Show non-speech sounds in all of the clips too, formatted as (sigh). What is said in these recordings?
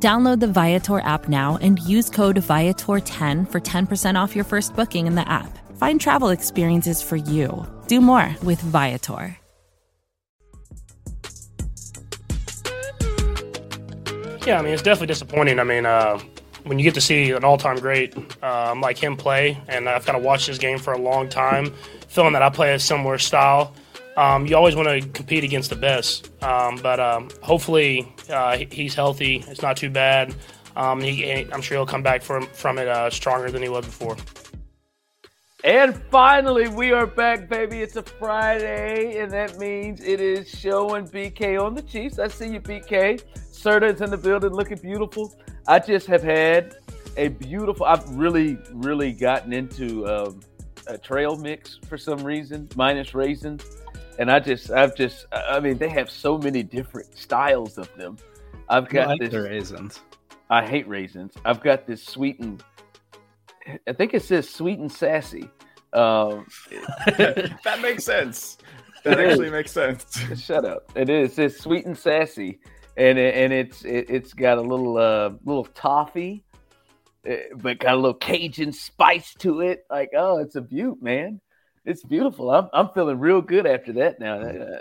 Download the Viator app now and use code Viator10 for 10% off your first booking in the app. Find travel experiences for you. Do more with Viator. Yeah, I mean, it's definitely disappointing. I mean, uh, when you get to see an all-time great um, like him play, and I've kind of watched his game for a long time, feeling that I play a similar style. Um, you always want to compete against the best, um, but um, hopefully uh, he's healthy. It's not too bad. Um, he, I'm sure he'll come back from from it uh, stronger than he was before. And finally, we are back, baby. It's a Friday, and that means it is Show and BK on the Chiefs. I see you, BK. Serda is in the building, looking beautiful. I just have had a beautiful. I've really, really gotten into um, a trail mix for some reason, minus raisins, and I just, I've just, I mean, they have so many different styles of them. I've got like this the raisins. I hate raisins. I've got this sweet and I think it says sweet and sassy. Um, (laughs) that makes sense. That It actually is. makes sense. (laughs) shut up! It is. It's sweet and sassy, and it, and it's it, it's got a little uh little toffee, eh, but got a little Cajun spice to it. Like oh, it's a beaut, man. It's beautiful. I'm I'm feeling real good after that now. Uh,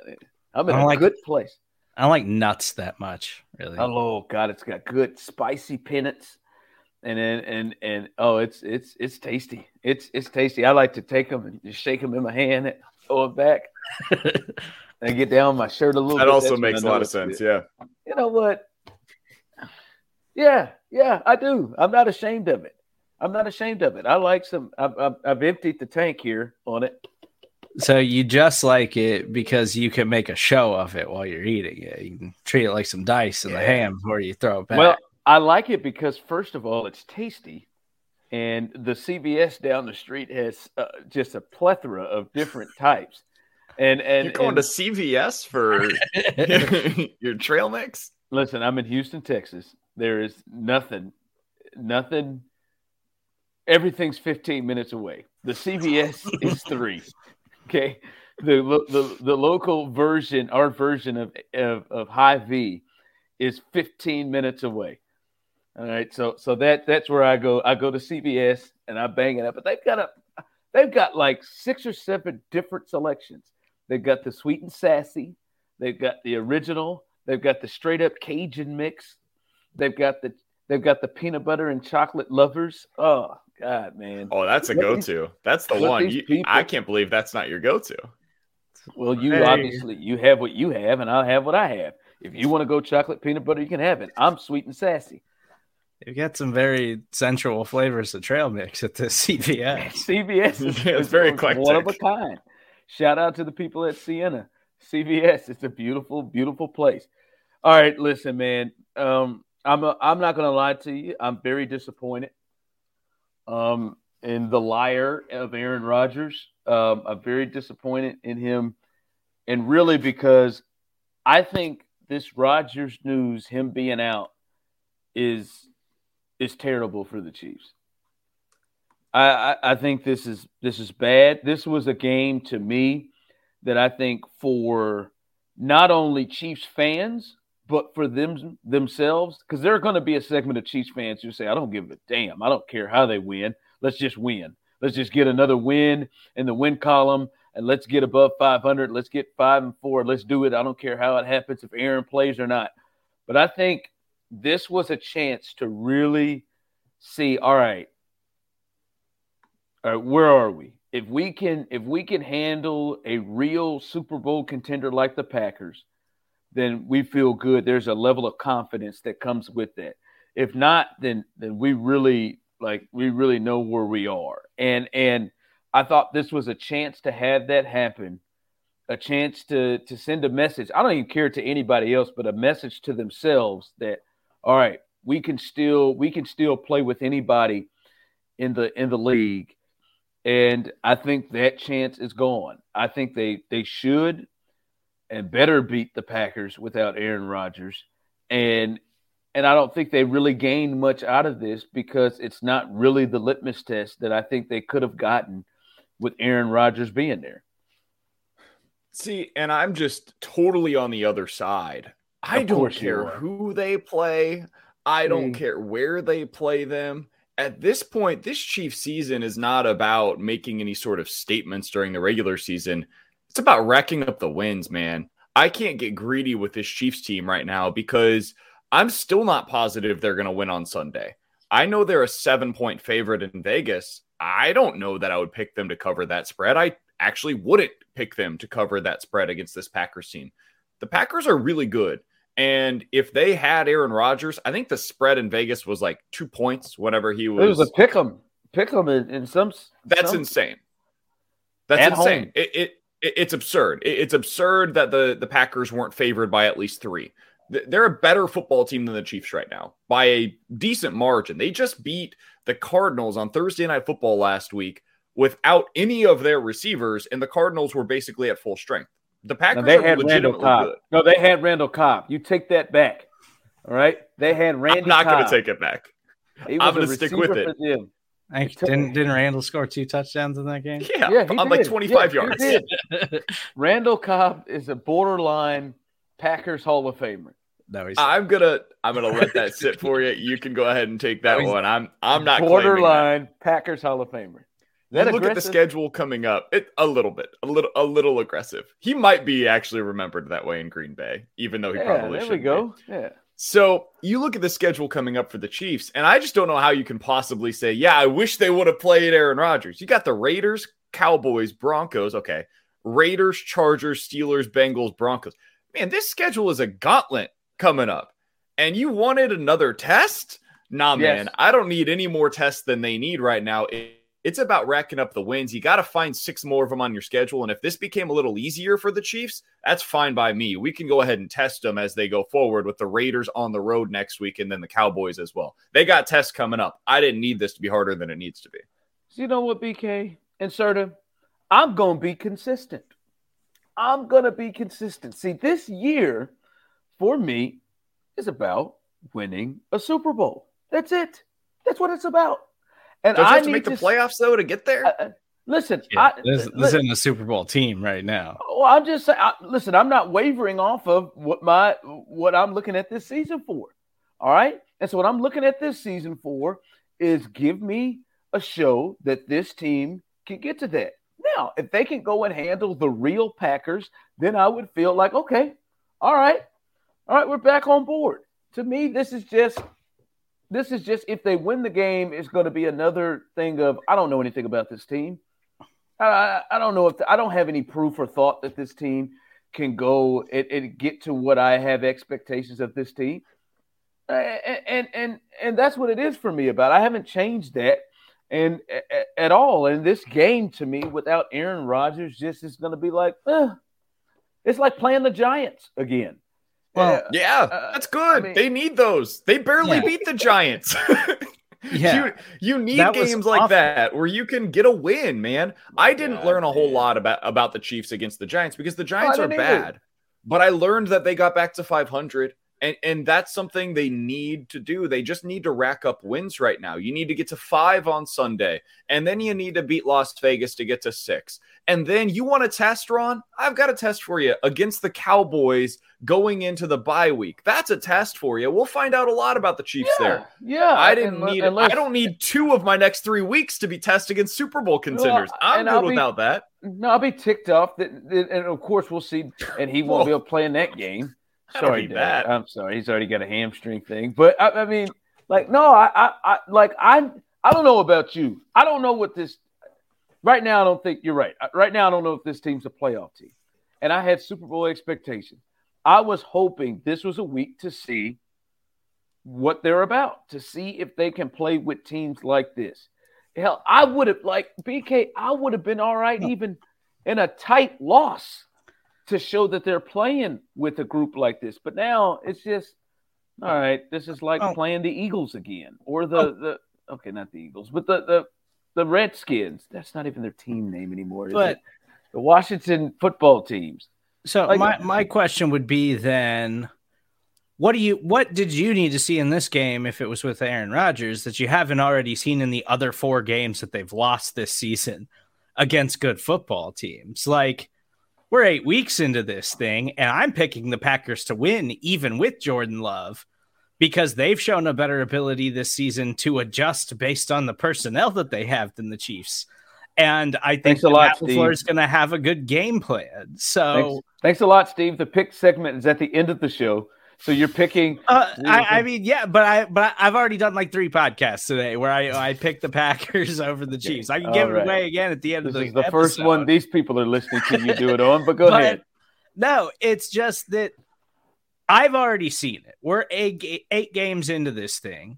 I'm in a like- good place. I don't like nuts that much, really. Oh God, it's got good spicy peanuts, and then and and oh, it's it's it's tasty. It's it's tasty. I like to take them and just shake them in my hand, and throw it back, (laughs) and get down my shirt a little. That bit. also That's makes I a know lot of sense. good. Yeah. You know what? Yeah, yeah, I do. I'm not ashamed of it. I'm not ashamed of it. I like some. I've, I've, I've emptied the tank here on it. So you just like it because you can make a show of it while you're eating it. You can treat it like some dice in the ham before you throw it back. Well, I like it because first of all, it's tasty, and the CVS down the street has uh, just a plethora of different types. And and, You're going and to CVS for (laughs) your trail mix? listen, I'm in Houston, Texas. There is nothing, nothing. Everything's 15 minutes away. The CVS is three. Okay, the, the the local version, our version of of, of Hy-Vee, is 15 minutes away. All right, so so that that's where I go. I go to CVS and I bang it up. But they've got a they've got like six or seven different selections. They've got the sweet and sassy. They've got the original. They've got the straight up Cajun mix. They've got the they've got the peanut butter and chocolate lovers. Oh God, man. Oh, that's a What go these- to. That's the one. You, people- I can't believe that's not your go to. Well, you Hey. obviously you have what you have, and I'll have what I have. If you want to go chocolate peanut butter, you can have it. I'm sweet and sassy. you got some very sensual flavors of trail mix at the (laughs) CVS. CVS (laughs) is, Yeah, it's is very one of a kind. Shout out to the people at Sienna. CVS, it's a beautiful, beautiful place. All right, listen, man. Um, I'm a, I'm not gonna lie to you. I'm very disappointed. Um, in the liar of Aaron Rodgers. Um, I'm very disappointed in him, and really because I think this Rodgers news, him being out, is is terrible for the Chiefs. I, I, I think this is this is bad. This was a game to me that I think for not only Chiefs fans but for them themselves, because there are going to be a segment of Chiefs fans who say, "I don't give a damn. I don't care how they win. Let's just win. Let's just get another win in the win column, and let's get above 500. Let's get five and four. Let's do it. I don't care how it happens if Aaron plays or not." But I think this was a chance to really see. All right, all right, where are we? If we can, if we can handle a real Super Bowl contender like the Packers, then we feel good. There's a level of confidence that comes with that. If not, then then we really like we really know where we are. And and I thought this was a chance to have that happen, a chance to to send a message. I don't even care to anybody else, but a message to themselves that all right, we can still we can still play with anybody in the in the league, and I think that chance is gone. I think they they should and better beat the Packers without Aaron Rodgers, and and I don't think they really gained much out of this because it's not really the litmus test that I think they could have gotten with Aaron Rodgers being there. See, and I'm just totally on the other side. I Of don't care who they play. I don't Mm. care where they play them. At this point, this Chief season is not about making any sort of statements during the regular season. It's about racking up the wins, man. I can't get greedy with this Chiefs team right now because I'm still not positive they're going to win on Sunday. I know they're a seven point favorite in Vegas. I don't know that I would pick them to cover that spread. I actually wouldn't pick them to cover that spread against this Packers team. The Packers are really good. And if they had Aaron Rodgers, I think the spread in Vegas was like two points whatever he was. It was. a pick 'em, pick 'em in, in some. that's some, insane. That's At insane. it, it it's absurd. It's absurd that the the Packers weren't favored by at least three. They're a better football team than the Chiefs right now by a decent margin. They just beat the Cardinals on Thursday Night Football last week without any of their receivers, and the Cardinals were basically at full strength. The Packers they are had Randall Cobb. good. No, they had Randall Cobb. You take that back. All right, they had Randy. I'm not going to take it back. I'm gonna stick with it. For them. I think- didn't didn't Randall score two touchdowns in that game? (laughs) Yeah, Yeah, he on like 25 Yeah, yards. (laughs) Randall Cobb is a borderline Packers Hall of Famer. No, he's I'm gonna I'm gonna let that sit for you. You can go ahead and take that he's- one. I'm I'm not claiming that. borderline Packers Hall of Famer. You That look at the schedule coming up. It a little bit, a little, a little aggressive. He might be actually remembered that way in Green Bay, even though he Yeah, probably there should. we go. Yeah. So you look at the schedule coming up for the Chiefs, and I just don't know how you can possibly say, "Yeah, I wish they would have played Aaron Rodgers." You got the Raiders, Cowboys, Broncos. Okay, Raiders, Chargers, Steelers, Bengals, Broncos. Man, this schedule is a gauntlet coming up, and you wanted another test? Nah, man, I don't need any more tests than they need right now. It- it's about racking up the wins. You got to find six more of them on your schedule. And if this became a little easier for the Chiefs, that's fine by me. We can go ahead and test them as they go forward with the Raiders on the road next week and then the Cowboys as well. They got tests coming up. I didn't need this to be harder than it needs to be. So you know what, BK and Serda? I'm gonna be consistent. I'm gonna be consistent. See, this year for me is about winning a Super Bowl. That's it. That's what it's about. And Don't you I have to make the s- playoffs though to get there? uh, uh, listen, yeah, I, this, li- this isn't a Super Bowl team right now. Well, I'm just saying. I, listen, I'm not wavering off of what my what I'm looking at this season for. All right, and so what I'm looking at this season for is give me a show that this team can get to that. Now, if they can go and handle the real Packers, then I would feel like okay, all right, all right, we're back on board. To me, this is just this is just if they win the game, it's going to be another thing of I don't know anything about this team. I, I, don't know if I don't have any proof or thought that this team can go and, and get to what I have expectations of this team. And, and and and that's what it is for me about. I haven't changed that and at all. And this game to me without Aaron Rodgers just is going to be like, eh, it's like playing the Giants again. Well, Uh, yeah, uh, that's good. I mean- they need those. They barely Yeah. beat the Giants. (laughs) Yeah. You, you need That games like awful. that where you can get a win, man. I didn't God, learn a whole man. lot about about the Chiefs against the Giants because the Giants are didn't either. bad. But I learned that they got back to 500 and and that's something they need to do. They just need to rack up wins right now. You need to get to 5 on Sunday and then you need to beat Las Vegas to get to 6. And then you want a test Ron? I've got a test for you against the Cowboys going into the bye week. That's a test for you. We'll find out a lot about the Chiefs there. Yeah, I didn't need. I don't need two of my next three weeks to be tested against Super Bowl contenders. I'm good be- without that. No, I'll be ticked off. That, that- and of course, we'll see. And he won't be able to play in that game. Sorry, Dad. that. I'm sorry. He's already got a hamstring thing. But I, I mean, like, no, I, I, I, like, I, I don't know about you. I don't know what this. Right now, I don't think you're right. Uh, right now, I don't know if this team's a playoff team. And I had Super Bowl expectations. I was hoping this was a week to see what they're about, to see if they can play with teams like this. Hell, I would have like BK. I would have been all right even in a tight loss to show that they're playing with a group like this. But now it's just all right. This is like Oh. playing the Eagles again, or the Oh. the okay, not the Eagles, but the the the Redskins. That's not even their team name anymore. But- the Washington football teams. So Like- my my question would be then what do you what did you need to see in this game if it was with Aaron Rodgers that you haven't already seen in the other four games that they've lost this season against good football teams? Like we're 8 weeks into this thing and I'm picking the Packers to win even with Jordan Love because they've shown a better ability this season to adjust based on the personnel that they have than the Chiefs. And I think Thanks a lot, Matt LaFleur is going to have a good game plan. So Thanks, thanks a lot, Steve. The pick segment is at the end of the show, so you're picking. Uh, I, I mean, yeah, but I but I've already done like three podcasts today where I I picked the (laughs) Packers over the Chiefs. I can give All it away again at the end This of the This is the first one these people are listening to you do it on. But go But ahead. No, it's just that I've already seen it. We're eight, eight games into this thing.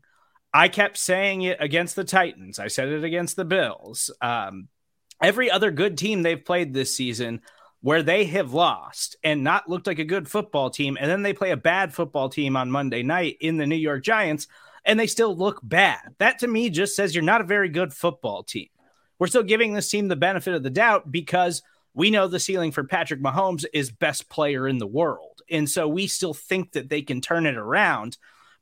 I kept saying it against the Titans. I said it against the Bills. Um, every other good team they've played this season where they have lost and not looked like a good football team, and then they play a bad football team on Monday night in the New York Giants, and they still look bad. That to me just says you're not a very good football team. We're still giving this team the benefit of the doubt because we know the ceiling for Patrick Mahomes is best player in the world. And so we still think that they can turn it around.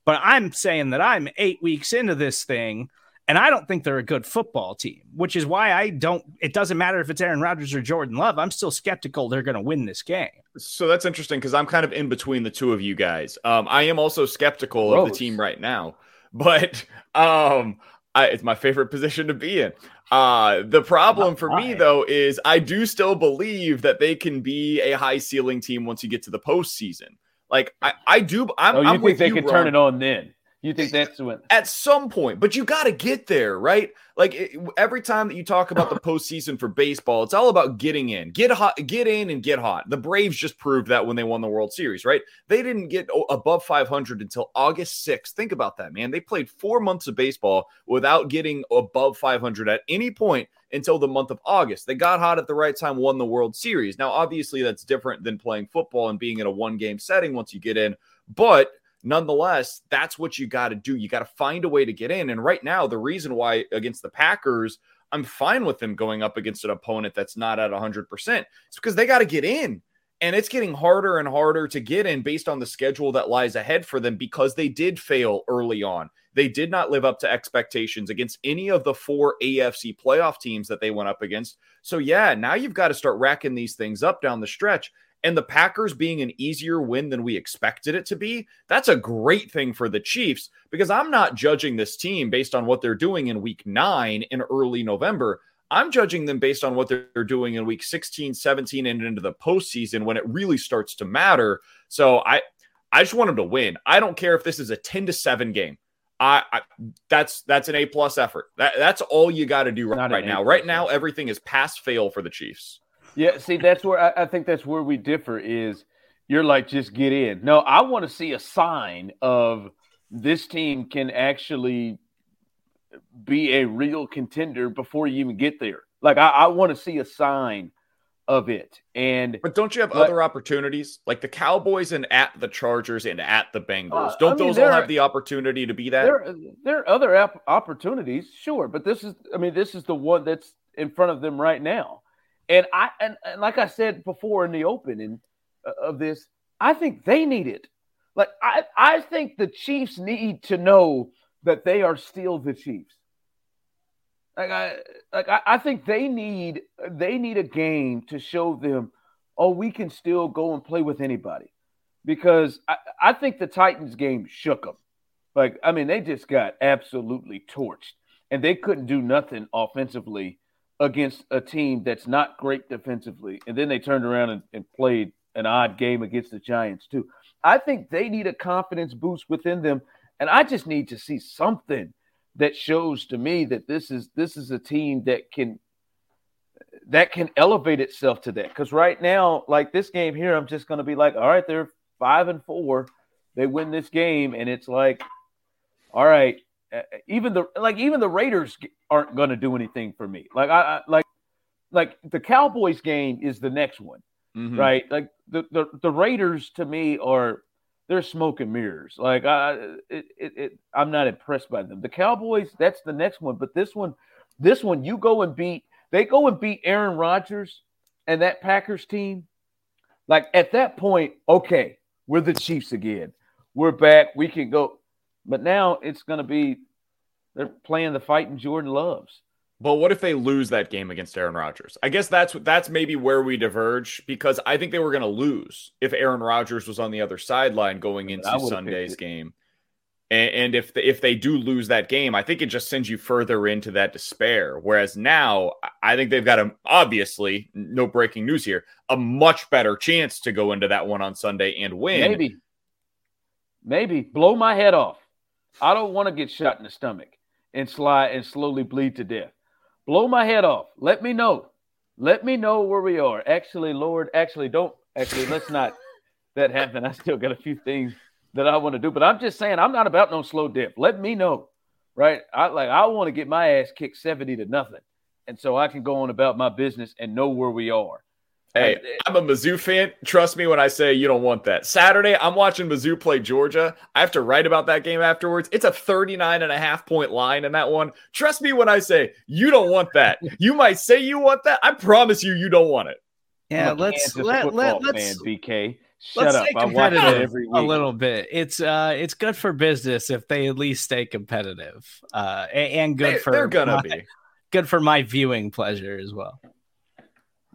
But I'm saying that I'm eight weeks into this thing, and I don't think they're a good football team, which is why I don't. It doesn't matter if it's Aaron Rodgers or Jordan Love. I'm still skeptical they're going to win this game. So that's interesting because I'm kind of in between the two of you guys. Um, I am also skeptical of the team right now, (laughs) but um, I, it's my favorite position to be in. Uh, the problem for me though is I do still believe that they can be a high ceiling team once you get to the postseason. Like I, I do. I'm, oh, you I'm think they you, can Ron turn it on then? You think that's when? at some point, but you got to get there, right? Like it, every time that you talk about the (laughs) postseason for baseball, it's all about getting in, get hot, get in, and get hot. The Braves just proved that when they won the World Series, right? They didn't get above 500 until August 6th. Think about that, man. They played four months of baseball without getting above 500 at any point until the month of August. They got hot at the right time, won the World Series. Now, obviously, that's different than playing football and being in a one game setting once you get in, but nonetheless, that's what you got to do. You got to find a way to get in. And right now, the reason why against the Packers, I'm fine with them going up against an opponent that's not at 100%. It's because they got to get in. And it's getting harder and harder to get in based on the schedule that lies ahead for them because they did fail early on. They did not live up to expectations against any of the four AFC playoff teams that they went up against. So, yeah, now you've got to start racking these things up down the stretch. And the Packers being an easier win than we expected it to be, that's a great thing for the Chiefs because I'm not judging this team based on what they're doing in week nine in early November. I'm judging them based on what they're doing in week 16, 17, and into the postseason when it really starts to matter. So I I just want them to win. I don't care if this is a 10 to 7 game. I, I that's that's an A plus effort. That, that's all you got to do right, right now. Right now, everything is pass fail for the Chiefs. Yeah, see, that's where I, I think that's where we differ. Is you're like just get in. No, I want to see a sign of this team can actually be a real contender before you even get there. Like I, I want to see a sign of it. And But don't you have But- other opportunities like the Cowboys and at the Chargers and at the Bengals? Uh, don't I mean, those all have the opportunity to be that? there there are other op- opportunities, sure, but this is I mean this is the one that's in front of them right now. And I and, and like I said before in the opening uh, of this, I think they need it. Like I I think the Chiefs need to know that they are still the Chiefs. Like I like I, I think they need they need a game to show them, oh, we can still go and play with anybody. Because I, I think the Titans game shook them. Like, I mean, they just got absolutely torched, and they couldn't do nothing offensively against a team that's not great defensively. And then they turned around and, and played an odd game against the Giants, too. I think they need a confidence boost within them, and I just need to see something that shows to me that this is this is a team that can that can elevate itself to that. Because right now, like this game here, I'm just going to be like, all right, they're five and four. They win this game, and it's like, all right, even the like even the Raiders aren't going to do anything for me. Like I, I like like the Cowboys game is the next one, Mhm. right? Like the, the the Raiders to me are they're smoke and mirrors. Like I, it, it, it, I'm not impressed by them. The Cowboys, that's the next one, but this one, this one, you go and beat. They go and beat Aaron Rodgers and that Packers team. Like at that point, okay, we're the Chiefs again. We're back. We can go. But now it's going to be they're playing the fighting Jordan loves. But what if they lose that game against Aaron Rodgers? I guess that's that's maybe where we diverge because I think they were going to lose if Aaron Rodgers was on the other sideline going into Sunday's game. And, and if the, if they do lose that game, I think it just sends you further into that despair. Whereas now, I think they've got a obviously no breaking news here, a much better chance to go into that one on Sunday and win. Maybe, maybe blow my head off. I don't want to get shot in the stomach and slide and slowly bleed to death blow my head off. Let me know. Let me know where we are. Actually, Lord, actually, don't actually let's not that happen. I still got a few things that I want to do, but I'm just saying I'm not about no slow dip. Let me know. Right. I like I want to get my ass kicked 70 to nothing. And so I can go on about my business and know where we are. Hey, I'm a Mizzou fan. Trust me when I say you don't want that. Saturday, I'm watching Mizzou play Georgia. I have to write about that game afterwards. It's a 39 and a half point line in that one. Trust me when I say you don't want that. (laughs) You might say you want that. I promise you, you don't want it. Yeah, let's let, let, let's fan, BK. Shut let's up. I watch it every week. A little bit. It's uh it's good for business if they at least stay competitive. Uh and good they, for they're gonna my, be (laughs) good for my viewing pleasure as well.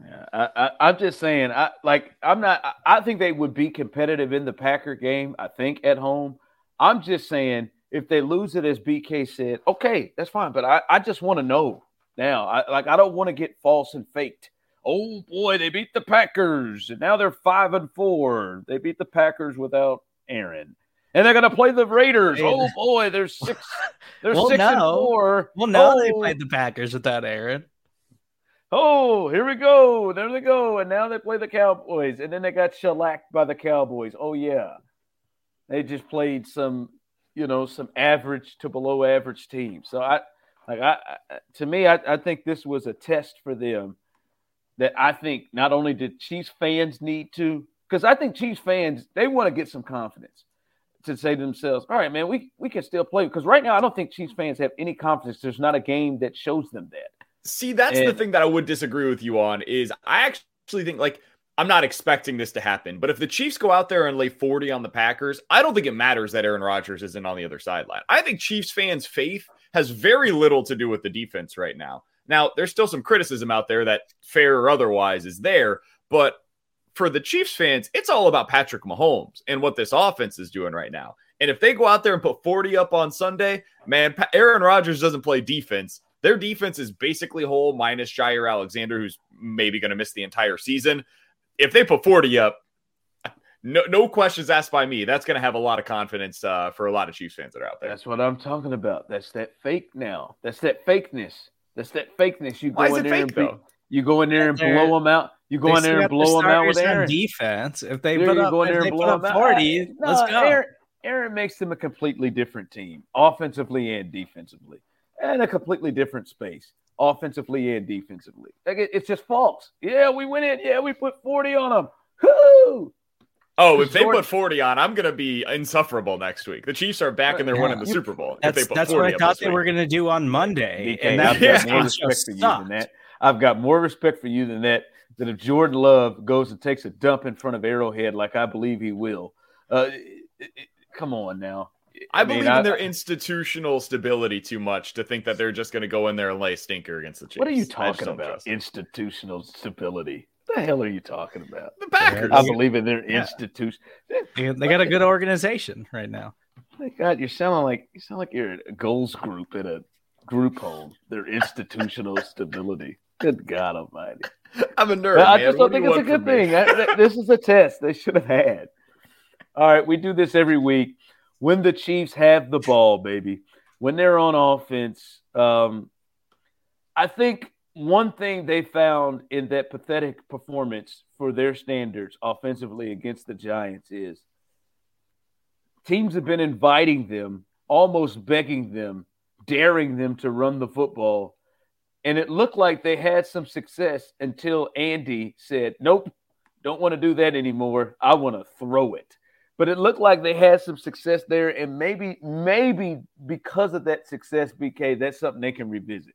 Yeah, I, am just saying. I like. I'm not. I, I think they would be competitive in the Packer game. I think at home. I'm just saying if they lose it, as BK said, okay, that's fine. But I, I just want to know now. I like. I don't want to get false and faked. Oh boy, they beat the Packers, and now they're five and four. They beat the Packers without Aaron, and they're going to play the Raiders. Oh boy, they're six. They're (laughs) well, six no. and four. Well, now oh. they played the Packers without Aaron oh, here we go. There they go. And now they play the Cowboys. And then they got shellacked by the Cowboys. Oh, yeah. They just played some, you know, some average to below average team. So I, like, I, to me, I, I think this was a test for them that I think not only did Chiefs fans need to, because I think Chiefs fans, they want to get some confidence to say to themselves, all right, man, we, we can still play. Because right now, I don't think Chiefs fans have any confidence. There's not a game that shows them that. See, that's and, the thing that I would disagree with you on is I actually think like I'm not expecting this to happen, but if the Chiefs go out there and lay 40 on the Packers, I don't think it matters that Aaron Rodgers isn't on the other sideline. I think Chiefs fans' faith has very little to do with the defense right now. Now, there's still some criticism out there that fair or otherwise is there, but for the Chiefs fans, it's all about Patrick Mahomes and what this offense is doing right now. And if they go out there and put 40 up on Sunday, man, Aaron Rodgers doesn't play defense. Their defense is basically whole, minus Jaire Alexander, who's maybe going to miss the entire season. If they put 40 up, no, no questions asked by me. That's going to have a lot of confidence uh, for a lot of Chiefs fans that are out there. That's what I'm talking about. That's that fake now. That's that fakeness. That's that fakeness. You go in there fake, and be, you go in there and blow them out. You go in there and blow them out with Aaron. defense. If they there put up, if they put up 40, no, let's go. Aaron, Aaron makes them a completely different team, offensively and defensively and a completely different space, offensively and defensively. Like It's just false. Yeah, we went in. Yeah, we put 40 on them. Whoo! Oh, if they put 40 on, I'm going to be insufferable next week. The Chiefs are back and they're yeah. winning the Super Bowl. That's, that's what I thought they week. were going to do on Monday. and I've got more respect for you than that. I've got more respect for you than that. That if Jordan Love goes and takes a dump in front of Arrowhead, like I believe he will, uh, it, it, come on now. I, I believe mean, in their institutional stability too much to think that they're just going to go in there and lay a stinker against the Chiefs. What are you talking about? Institutional stability. What the hell are you talking about? The Packers. I believe in their yeah. institution. They, they got a good organization right now. God, you're sounding like you sound like you're a goals group in a group home. Their institutional (laughs) stability. Good God Almighty! I'm a nerd. I just don't think it's a good thing. I, this is a test they should have had. All right, we do this every week when the Chiefs have the ball, baby, when they're on offense, um, I think one thing they found in that pathetic performance for their standards offensively against the Giants is teams have been inviting them, almost begging them, daring them to run the football. And it looked like they had some success until Andy said, Nope, don't want to do that anymore. I want to throw it. But it looked like they had some success there, and maybe, maybe because of that success, BK, that's something they can revisit.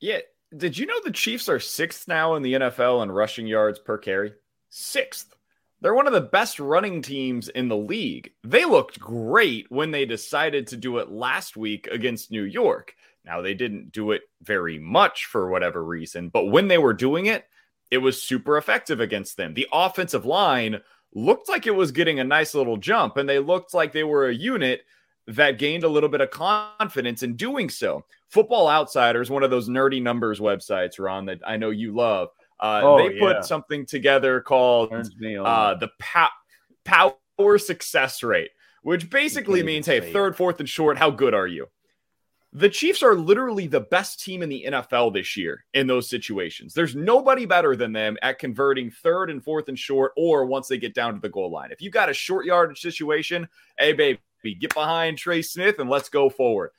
Yeah. Did you know the Chiefs are sixth now in the NFL in rushing yards per carry? Sixth. They're one of the best running teams in the league. They looked great when they decided to do it last week against New York. Now, they didn't do it very much for whatever reason, but when they were doing it, it was super effective against them. The offensive line looked like it was getting a nice little jump, and they looked like they were a unit that gained a little bit of confidence in doing so. Football Outsiders, one of those nerdy numbers websites, Ron, that I know you love, uh, oh, they put yeah. something together called uh, the pow- power success rate, which basically means, hey, third, fourth, and short, how good are you? The Chiefs are literally the best team in the NFL this year in those situations. There's nobody better than them at converting third and fourth and short, or once they get down to the goal line. If you've got a short yardage situation, hey, baby, get behind Trey Smith and let's go forward.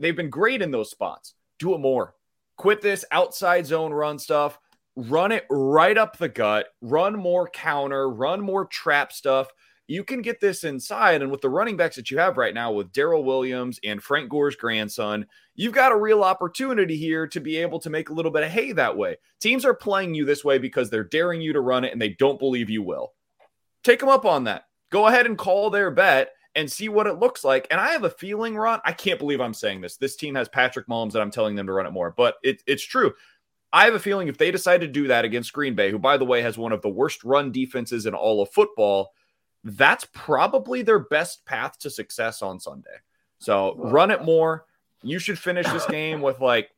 They've been great in those spots. Do it more. Quit this outside zone run stuff. Run it right up the gut. Run more counter, run more trap stuff you can get this inside. And with the running backs that you have right now with Darrel Williams and Frank Gore's grandson, you've got a real opportunity here to be able to make a little bit of hay that way. Teams are playing you this way because they're daring you to run it and they don't believe you will. Take them up on that. Go ahead and call their bet and see what it looks like. And I have a feeling, Ron, I can't believe I'm saying this. This team has Patrick Mahomes and I'm telling them to run it more, but it, it's true. I have a feeling if they decide to do that against Green Bay, who, by the way, has one of the worst run defenses in all of football, that's probably their best path to success on Sunday. So run it uh, more. You should finish this (coughs) game with like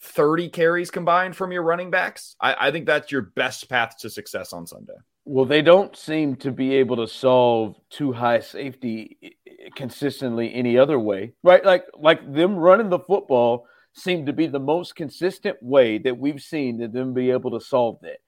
30 carries combined from your running backs. I, I, think that's your best path to success on Sunday. Well, they don't seem to be able to solve two high safety eh, eh, consistently any other way, right? Like like them running the football seemed to be the most consistent way that we've seen that them be able to solve that.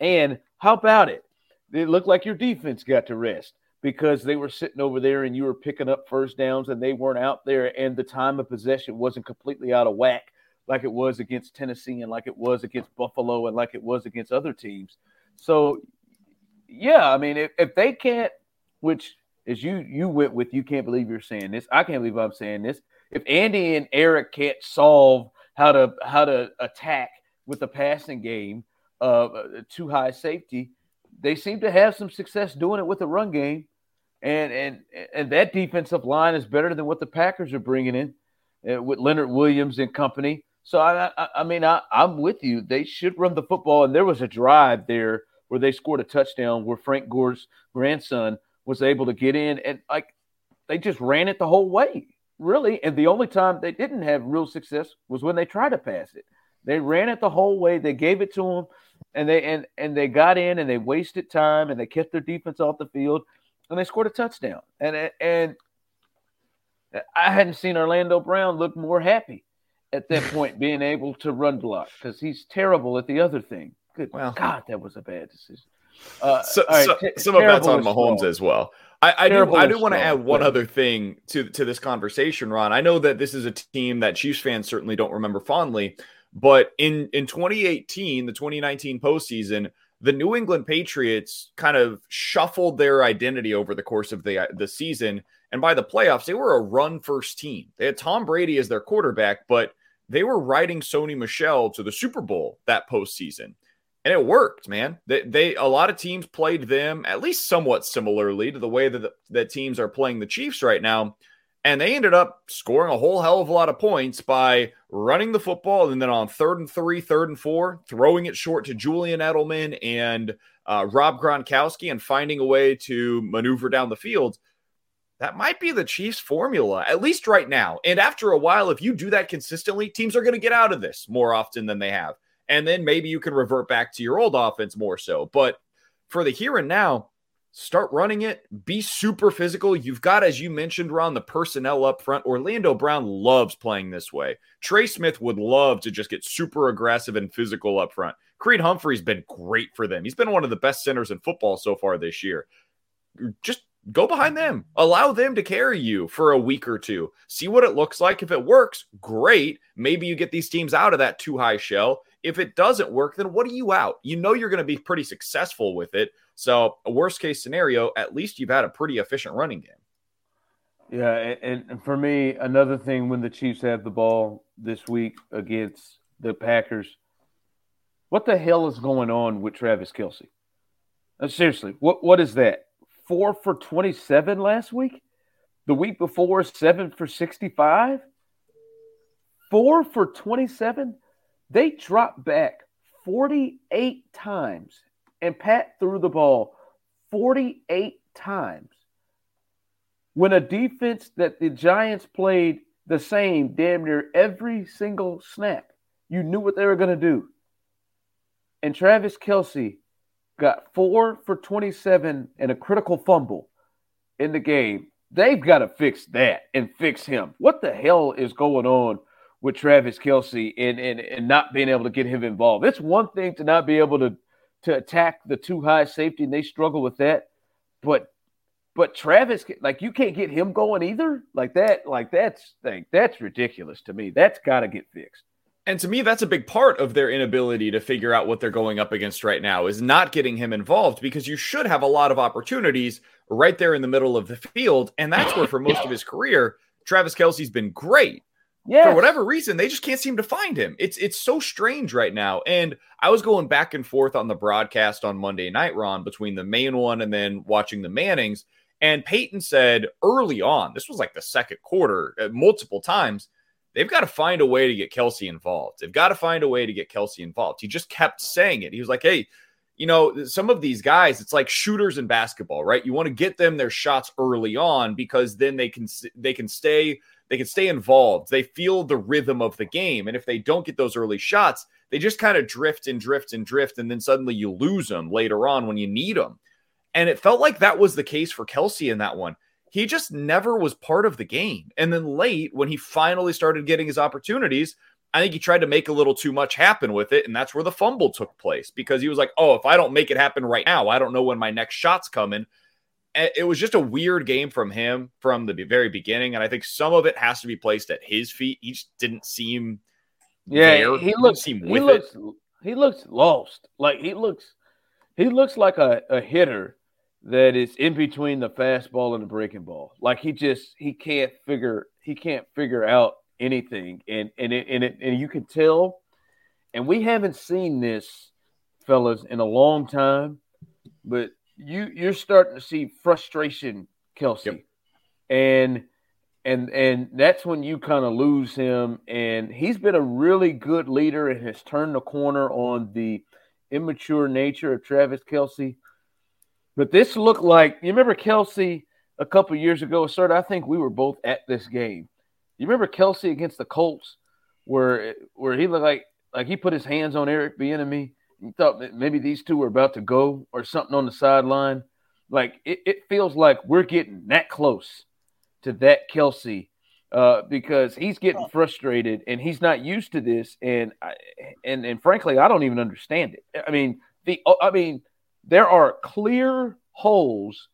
And how about it? It looked like your defense got to rest because they were sitting over there and you were picking up first downs and they weren't out there and the time of possession wasn't completely out of whack like it was against Tennessee and like it was against Buffalo and like it was against other teams. So yeah, I mean if, if they can't which as you you went with you can't believe you're saying this. I can't believe I'm saying this. If Andy and Eric can't solve how to how to attack with the passing game uh two high safety, they seem to have some success doing it with the run game, and and and that defensive line is better than what the Packers are bringing in uh, with Leonard Williams and company. So I, I, I mean, I, I'm with you. They should run the football, and there was a drive there where they scored a touchdown where Frank Gore's grandson was able to get in, and like they just ran it the whole way, really. And the only time they didn't have real success was when they tried to pass it. They ran it the whole way. They gave it to them and they and and they got in and they wasted time and they kept their defense off the field and they scored a touchdown. And and I hadn't seen Orlando Brown look more happy at that (laughs) point being able to run block because he's terrible at the other thing. Good well, God, that was a bad decision. Uh, so, right, so, t- some of that's on Mahomes strong. as well. I, I do. I do want to add one other thing to to this conversation, Ron. I know that this is a team that Chiefs fans certainly don't remember fondly, but in in 2018, the 2019 postseason, the New England Patriots kind of shuffled their identity over the course of the the season, and by the playoffs, they were a run first team. They had Tom Brady as their quarterback, but they were riding Sony Michel to the Super Bowl that postseason. And it worked, man. They, they a lot of teams played them at least somewhat similarly to the way that the, that teams are playing the Chiefs right now. And they ended up scoring a whole hell of a lot of points by running the football and then on third and three, third and four, throwing it short to Julian Edelman and uh, Rob Gronkowski and finding a way to maneuver down the field. That might be the Chiefs' formula, at least right now. And after a while, if you do that consistently, teams are going to get out of this more often than they have. And then maybe you can revert back to your old offense more so. But for the here and now, Start running it. Be super physical. You've got, as you mentioned, Ron, the personnel up front. Orlando Brown loves playing this way. Trey Smith would love to just get super aggressive and physical up front. Creed Humphrey's been great for them. He's been one of the best centers in football so far this year. Just go behind them. Allow them to carry you for a week or two. See what it looks like. If it works, great. Maybe you get these teams out of that two high shell. If it doesn't work, then what are you out? You know you're going to be pretty successful with it. So, a worst case scenario, at least you've had a pretty efficient running game. Yeah, and, and for me, another thing when the Chiefs have the ball this week against the Packers, what the hell is going on with Travis Kelce? Uh, seriously, what what is that? Four for twenty seven last week. The week before, seven for sixty five. Four for twenty seven. They dropped back forty eight times, and Pat threw the ball forty eight times. When a defense that the Giants played the same damn near every single snap, you knew what they were going to do. And Travis Kelce got four for 27 and a critical fumble in the game. They've got to fix that and fix him. What the hell is going on with Travis Kelce and, and, and not being able to get him involved? It's one thing to not be able to, to attack the two high safety, and they struggle with that. But but Travis, like you can't get him going either. Like that, like that's like that's ridiculous to me. That's got to get fixed. And to me, that's a big part of their inability to figure out what they're going up against right now is not getting him involved because you should have a lot of opportunities right there in the middle of the field. And that's where, for most of his career, Travis Kelce's been great. Yes. For whatever reason, they just can't seem to find him. It's it's so strange right now. And I was going back and forth on the broadcast on Monday night, Ron, between the main one and then watching the Mannings. And Peyton said early on, this was like the second quarter, uh, multiple times – they've got to find a way to get Kelce involved. They've got to find a way to get Kelce involved. He just kept saying it. He was like, hey, you know, some of these guys, it's like shooters in basketball, right? You want to get them their shots early on because then they can they can stay they can stay involved. They feel the rhythm of the game, and if they don't get those early shots, they just kind of drift and drift and drift, and then suddenly you lose them later on when you need them. And it felt like that was the case for Kelce in that one he just never was part of the game. And then late, when he finally started getting his opportunities, I think he tried to make a little too much happen with it. And that's where the fumble took place because he was like, oh, if I don't make it happen right now, I don't know when my next shot's coming. It was just a weird game from him from the very beginning. And I think some of it has to be placed at his feet. He just didn't seem. Yeah, there. he looks. He, he looks. It. He looks lost. Like he looks. He looks like a, a hitter that is in between the fastball and the breaking ball. Like he just he can't figure he can't figure out anything, and and it, and it, and you can tell. And we haven't seen this, fellas, in a long time, but you you're starting to see frustration, Kelce, yep. and and and that's when you kind of lose him. And he's been a really good leader and has turned the corner on the immature nature of Travis Kelce. but this looked like you remember Kelce a couple years ago, sir. I think we were both at this game. You remember Kelce against the Colts, where where he looked like like he put his hands on Eric Bieniemy. You thought maybe these two were about to go or something on the sideline. Like it, it feels like we're getting that close to that Kelce uh, because he's getting frustrated and he's not used to this. And I, and and frankly, I don't even understand it. I mean, the I mean, there are clear holes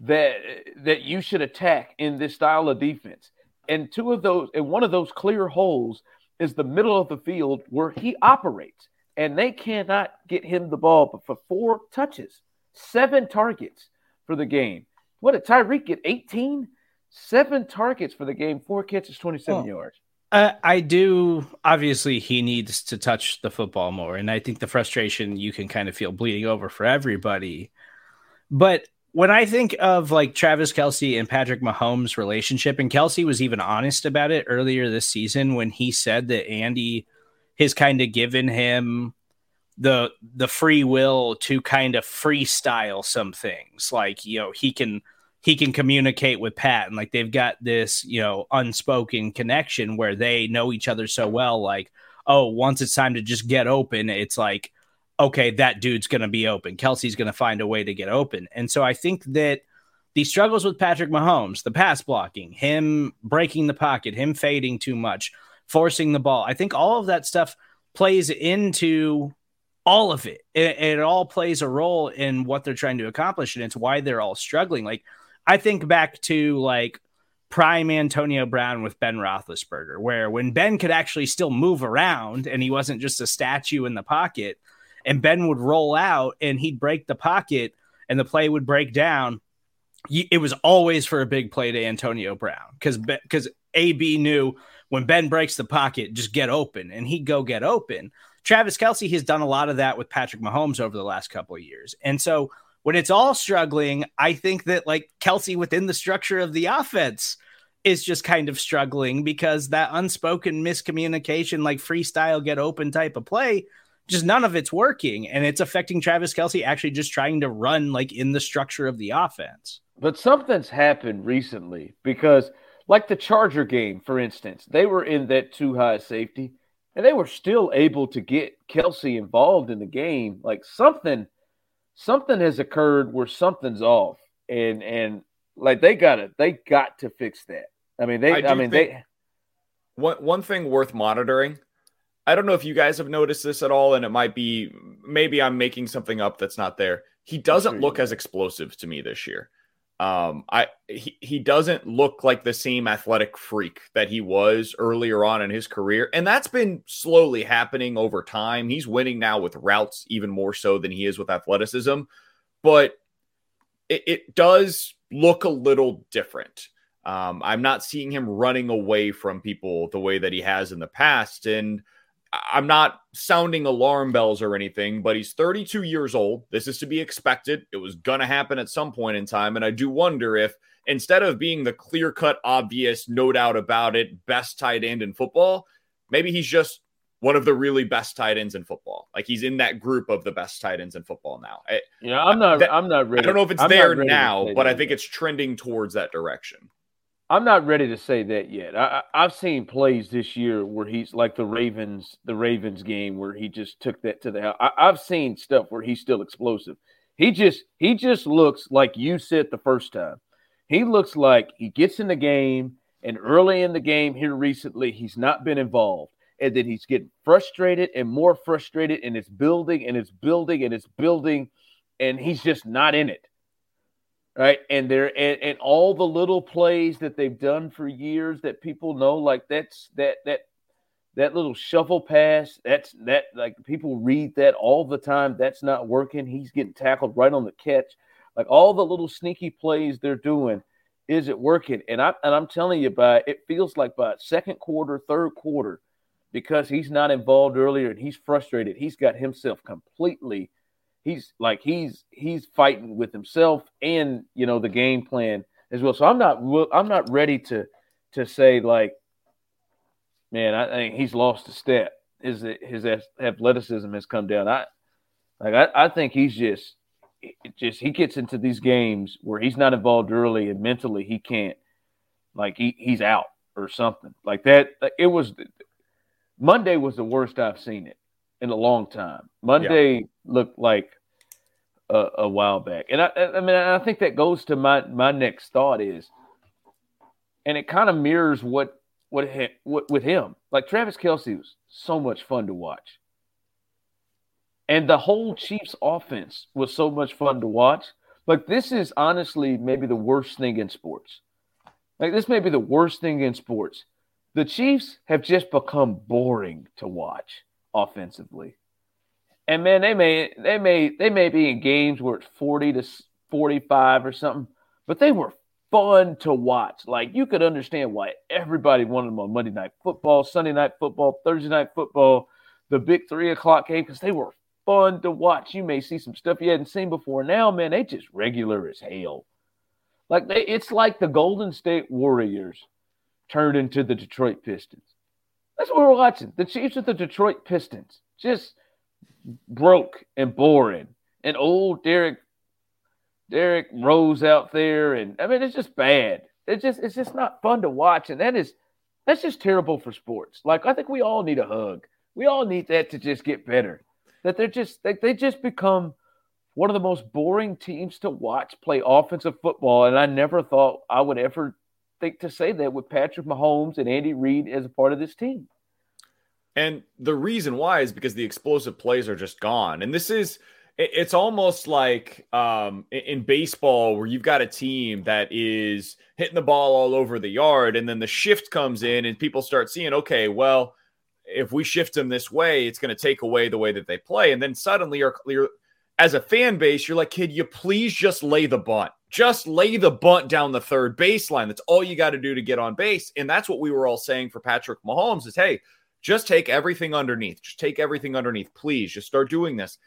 that that you should attack in this style of defense. And two of those, and one of those clear holes is the middle of the field where he operates. And they cannot get him the ball but for four touches, seven targets for the game. What did Tyreek get? 18? Seven targets for the game, four catches, 27 oh. yards. Uh, I do. Obviously, he needs to touch the football more, and I think the frustration you can kind of feel bleeding over for everybody. But when I think of like Travis Kelce and Patrick Mahomes' relationship, and Kelce was even honest about it earlier this season when he said that Andy has kind of given him the the free will to kind of freestyle some things, like you know he can he can communicate with Pat and like they've got this, you know, unspoken connection where they know each other so well. Like, oh, once it's time to just get open, it's like, okay, that dude's going to be open. Kelce's going to find a way to get open. And so I think that the struggles with Patrick Mahomes, the pass blocking, him breaking the pocket, him fading too much, forcing the ball, I think all of that stuff plays into all of it. It, it all plays a role in what they're trying to accomplish. And it's why they're all struggling. Like, I think back to like prime Antonio Brown with Ben Roethlisberger, where when Ben could actually still move around and he wasn't just a statue in the pocket, and Ben would roll out and he'd break the pocket and the play would break down. It was always for a big play to Antonio Brown because because AB knew when Ben breaks the pocket, just get open, and he'd go get open. Travis Kelce has done a lot of that with Patrick Mahomes over the last couple of years, and so when it's all struggling, I think that like Kelce within the structure of the offense is just kind of struggling because that unspoken miscommunication, like freestyle get open type of play, just none of it's working. And it's affecting Travis Kelce actually just trying to run like in the structure of the offense. But something's happened recently because, like the Charger game, for instance, they were in that two high safety and they were still able to get Kelce involved in the game. Like something something has occurred where something's off, and and like they got it, they got to fix that. I mean they I, I mean they. One one thing worth monitoring. I don't know if you guys have noticed this at all, and it might be maybe I'm making something up that's not there. He doesn't look as explosive to me this year. Um, I he, he doesn't look like the same athletic freak that he was earlier on in his career, and that's been slowly happening over time. He's winning now with routes even more so than he is with athleticism, but it, it does look a little different. Um, I'm not seeing him running away from people the way that he has in the past, and I'm not sounding alarm bells or anything, but he's 32 years old. This is to be expected. It was going to happen at some point in time. And I do wonder if instead of being the clear cut, obvious, no doubt about it, best tight end in football, maybe he's just one of the really best tight ends in football. Like he's in that group of the best tight ends in football now. I, yeah, I'm not. That, I'm not ready. I don't know if it's I'm there now, but I think it's trending towards that direction. I'm not ready to say that yet. I, have seen plays this year where he's like the Ravens, the Ravens game where he just took that to the house. I, I've seen stuff where he's still explosive. He just he just looks like you said the first time. He looks like he gets in the game, and early in the game here recently, he's not been involved, and then he's getting frustrated and more frustrated, and it's building and it's building and it's building, and he's just not in it right? And they're and, and all the little plays that they've done for years that people know, like that's that that that little shuffle pass, that's that like people read that all the time. That's not working. He's getting tackled right on the catch. Like all the little sneaky plays they're doing, is it working? And I and I'm telling you, by it feels like by second quarter, third quarter, because he's not involved earlier and he's frustrated. He's got himself completely he's like he's he's fighting with himself and you know the game plan as well. So I'm not I'm not ready to to say like, man, I think he's lost a step. His his athleticism has come down. I like I, I think he's just just he gets into these games where he's not involved early and mentally he can't like he, he's out or something like that. It was Monday was the worst I've seen it in a long time. Monday yeah. looked like a, a, while back, and I, I mean, I think that goes to my my next thought is, and it kind of mirrors what what, what with him. Like Travis Kelce was so much fun to watch, and the whole Chiefs offense was so much fun to watch. Like this is honestly maybe the worst thing in sports. Like this may be the worst thing in sports. The Chiefs have just become boring to watch offensively. And man, they may they may they may be in games where it's 40 to 45 or something, but they were fun to watch. Like you could understand why everybody wanted them on Monday night football, Sunday night football, Thursday night football, the big three o'clock game, because they were fun to watch. You may see some stuff you hadn't seen before. Now, man, they just regular as hell. Like they, it's like the Golden State Warriors turned into the Detroit Pistons. That's what we're watching. The Chiefs with the Detroit Pistons. Just broke and boring. And old Derek Derrick Rose out there, and I mean it's just bad. It's just it's just not fun to watch, and that is that's just terrible for sports. Like I think we all need a hug. We all need that to just get better. That they're just they, they just become one of the most boring teams to watch play offensive football, and I never thought I would ever think to say that with Patrick Mahomes and Andy Reid as a part of this team. And the reason why is because the explosive plays are just gone. And this is it's almost like um, in baseball where you've got a team that is hitting the ball all over the yard, and then the shift comes in, and people start seeing, okay, well, if we shift them this way, it's going to take away the way that they play, and then suddenly you're, you're as a fan base, you're like, kid, you please just lay the bunt. Just lay the bunt down the third baseline. That's all you got to do to get on base. And that's what we were all saying for Patrick Mahomes is, hey, just take everything underneath. Just take everything underneath. Please just start doing this.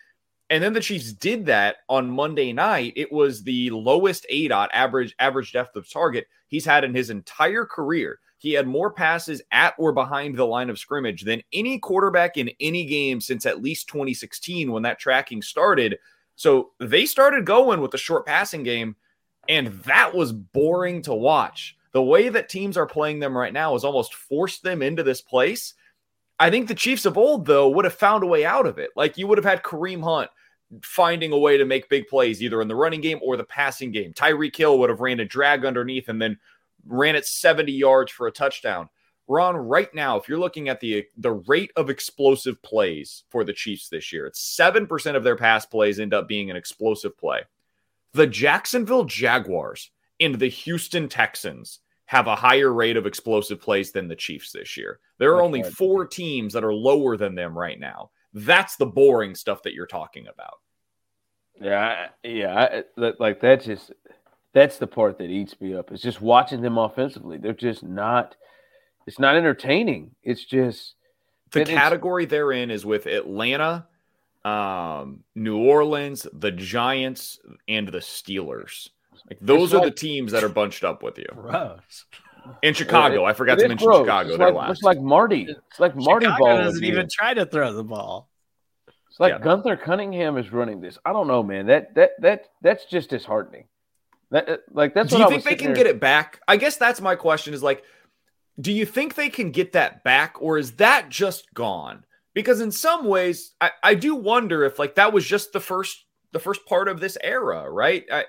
And then the Chiefs did that on Monday night. It was the lowest ADOT average average depth of target he's had in his entire career. He had more passes at or behind the line of scrimmage than any quarterback in any game since at least 2016 when that tracking started. So they started going with the short passing game, and that was boring to watch. The way that teams are playing them right now has almost forced them into this place. I think the Chiefs of old, though, would have found a way out of it. Like you would have had Kareem Hunt finding a way to make big plays either in the running game or the passing game. Tyreek Hill would have ran a drag underneath and then ran it 70 yards for a touchdown. Ron, right now, if you're looking at the the rate of explosive plays for the Chiefs this year, it's seven percent of their pass plays end up being an explosive play. The Jacksonville Jaguars and the Houston Texans have a higher rate of explosive plays than the Chiefs this year. There are only four teams that are lower than them right now. That's the boring stuff that you're talking about. Yeah, yeah, I, like that's just that's the part that eats me up. Is just watching them offensively. They're just not. It's not entertaining. It's just the category they're in is with Atlanta, um, New Orleans, the Giants, and the Steelers. Like those are like, the teams that are bunched up with you. Gross. In Chicago, it, I forgot to mention gross. Chicago. It's like, last. it's like Marty. It's like Marty Chicago ball. doesn't even try to throw the ball. It's like yeah. Gunther Cunningham is running this. I don't know, man. That that that that's just disheartening. That like that's. Do you think they can there... get it back? I guess that's my question. Is like, do you think they can get that back, or is that just gone? Because in some ways, I, I do wonder if like that was just the first the first part of this era, right? I,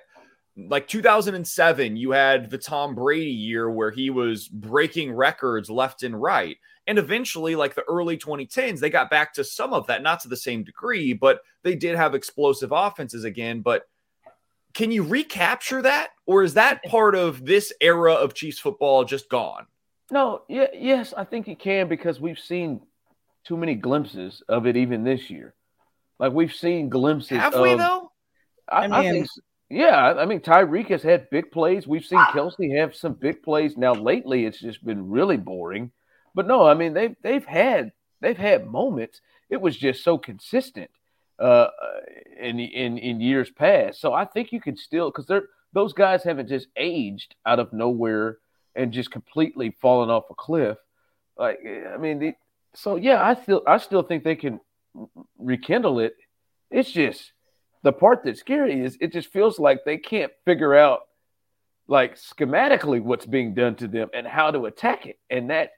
like 2007, you had the Tom Brady year where he was breaking records left and right. And eventually, like the early 2010s, they got back to some of that, not to the same degree, but they did have explosive offenses again. But can you recapture that? Or is that part of this era of Chiefs football just gone? No, yeah, yes, I think you can because we've seen too many glimpses of it even this year. Like we've seen glimpses. Have of, we though? I, I, mean, I think yeah, I mean Tyreek has had big plays. We've seen Kelce have some big plays. Now lately, it's just been really boring. But no, I mean they've they've had they've had moments. It was just so consistent uh, in in in years past. So I think you can still because they're those guys haven't just aged out of nowhere and just completely fallen off a cliff. Like I mean, the, so yeah, I still I still think they can rekindle it. It's just the part that's scary is it just feels like they can't figure out like schematically what's being done to them and how to attack it. And that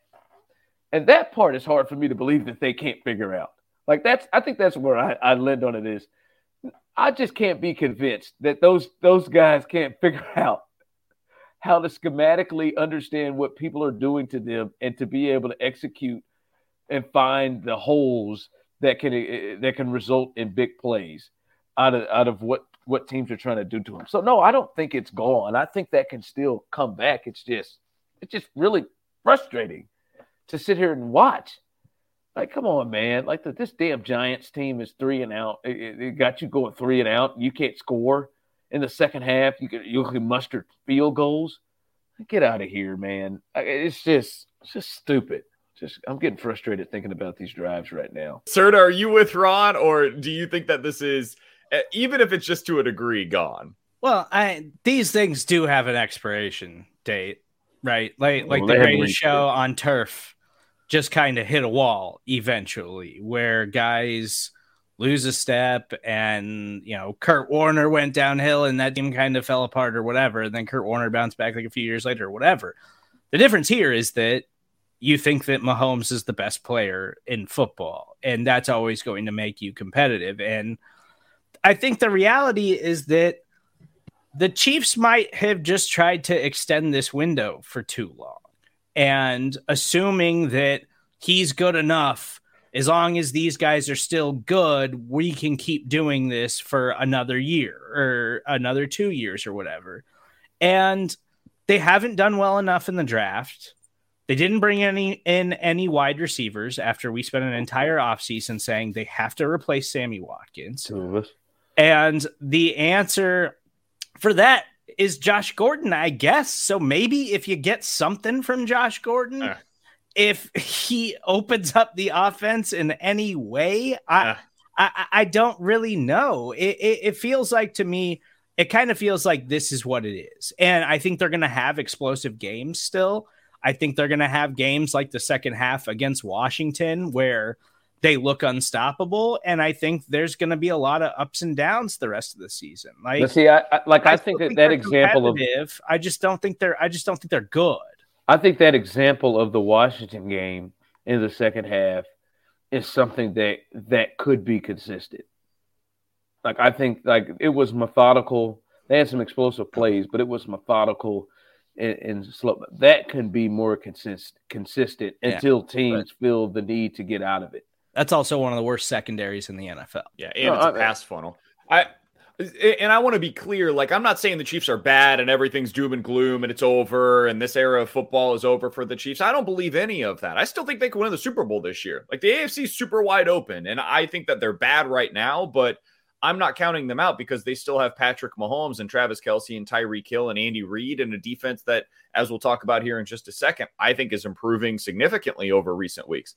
and that part is hard for me to believe that they can't figure out. Like that's i think that's where i, I lend on it is i just can't be convinced that those those guys can't (laughs) figure out how to schematically understand what people are doing to them and to be able to execute and find the holes that can eh, that can result in big plays out of out of what what teams are trying to do to him. So no, I don't think it's gone. I think that can still come back. It's just it's just really frustrating to sit here and watch. Like, come on, man! Like the, this damn Giants team is three and out. It, it, got you going three and out. You can't score in the second half. You can you can muster field goals. Get out of here, man! It's just it's just stupid just I'm getting frustrated thinking about these drives right now. Serda, are you with Ron, or do you think that this is even if it's just to a degree, gone. Well, I these things do have an expiration date, right? Like like well, the greatest show it. on turf just kind of hit a wall eventually, where guys lose a step and you know Kurt Warner went downhill and that team kind of fell apart or whatever, and then Kurt Warner bounced back like a few years later or whatever. The difference here is that you think that Mahomes is the best player in football, and that's always going to make you competitive. And I think the reality is that the Chiefs might have just tried to extend this window for too long. And assuming that he's good enough as long as these guys are still good, we can keep doing this for another year or another two years or whatever. And they haven't done well enough in the draft. They didn't bring any in any wide receivers after we spent an entire offseason saying they have to replace Sammy Watkins. Two of us. And the answer for that is Josh Gordon, I guess. So maybe if you get something from Josh Gordon, Uh. if he opens up the offense in any way, I Uh. I, I- I don't really know. It, it, it feels like to me, it kind of feels like this is what it is. And I think they're going to have explosive games still. I think they're going to have games like the second half against Washington where they look unstoppable. And I think there's going to be a lot of ups and downs the rest of the season. Like, But see, I, I like I, still think that that example of. I just don't think they're. I just don't think they're good. I think that example of the Washington game in the second half is something that that could be consistent. Like I think like it was methodical. They had some explosive plays, but it was methodical and, and slow. That can be more consist, consistent Yeah, until teams feel the need to get out of it. That's also one of the worst secondaries in the NFL. Yeah, and No, it's a I- pass funnel. I and I want to be clear. Like, I'm not saying the Chiefs are bad and everything's doom and gloom and it's over and this era of football is over for the Chiefs. I don't believe any of that. I still think they could win the Super Bowl this year. Like the AFC is super wide open, and I think that they're bad right now, but I'm not counting them out because they still have Patrick Mahomes and Travis Kelce and Tyreek Hill and Andy Reid and a defense that, as we'll talk about here in just a second, I think is improving significantly over recent weeks.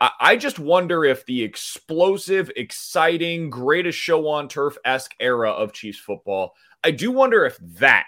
I- just wonder if the explosive, exciting, greatest show on turf esque era of Chiefs football, I do wonder if that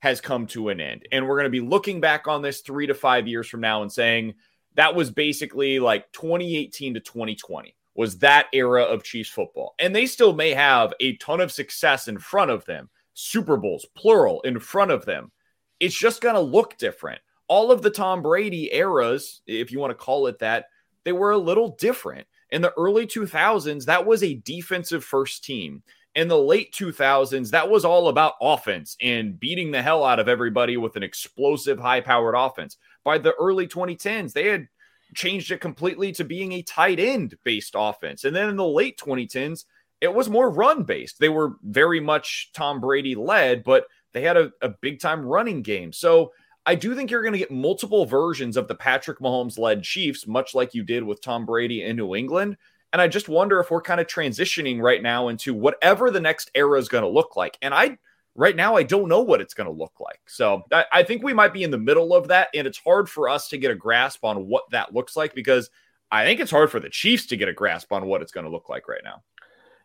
has come to an end. And we're going to be looking back on this three to five years from now and saying that was basically like 2018 to 2020 was that era of Chiefs football. And they still may have a ton of success in front of them, Super Bowls, plural, in front of them. It's just going to look different. All of the Tom Brady eras, if you want to call it that, they were a little different. In the early 2000s, that was a defensive first team. In the late 2000s, that was all about offense and beating the hell out of everybody with an explosive, high powered offense. By the early 2010s, they had changed it completely to being a tight end based offense. And then in the late 2010s, it was more run based. They were very much Tom Brady led, but they had a, a big time running game. So I do think you're going to get multiple versions of the Patrick Mahomes led Chiefs, much like you did with Tom Brady in New England. And I just wonder if we're kind of transitioning right now into whatever the next era is going to look like. And I, right now, I don't know what it's going to look like. So I, I think we might be in the middle of that. And it's hard for us to get a grasp on what that looks like because I think it's hard for the Chiefs to get a grasp on what it's going to look like right now.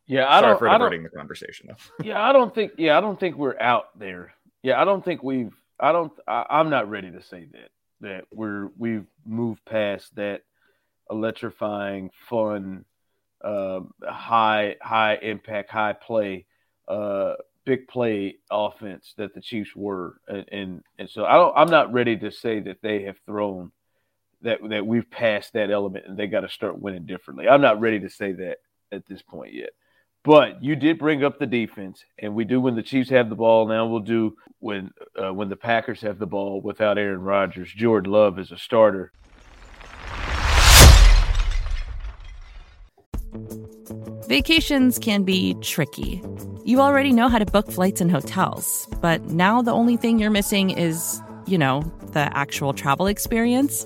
Yeah, I Sorry don't. for diverting the conversation. Yeah, I don't think. Yeah, I don't think we're out there. Yeah, I don't think we've. I don't. I, I'm not ready to say that that we're we've moved past that electrifying, fun, uh, high high impact, high play, uh, big play offense that the Chiefs were, and and, and so I don't. I'm not ready to say that they have thrown that that we've passed that element and they got to start winning differently. I'm not ready to say that at this point yet. But you did bring up the defense, and we do when the Chiefs have the ball. Now we'll do when uh, when the Packers have the ball without Aaron Rodgers. Jordan Love is a starter. Vacations can be tricky. You already know how to book flights and hotels, but now the only thing you're missing is, you know, the actual travel experience.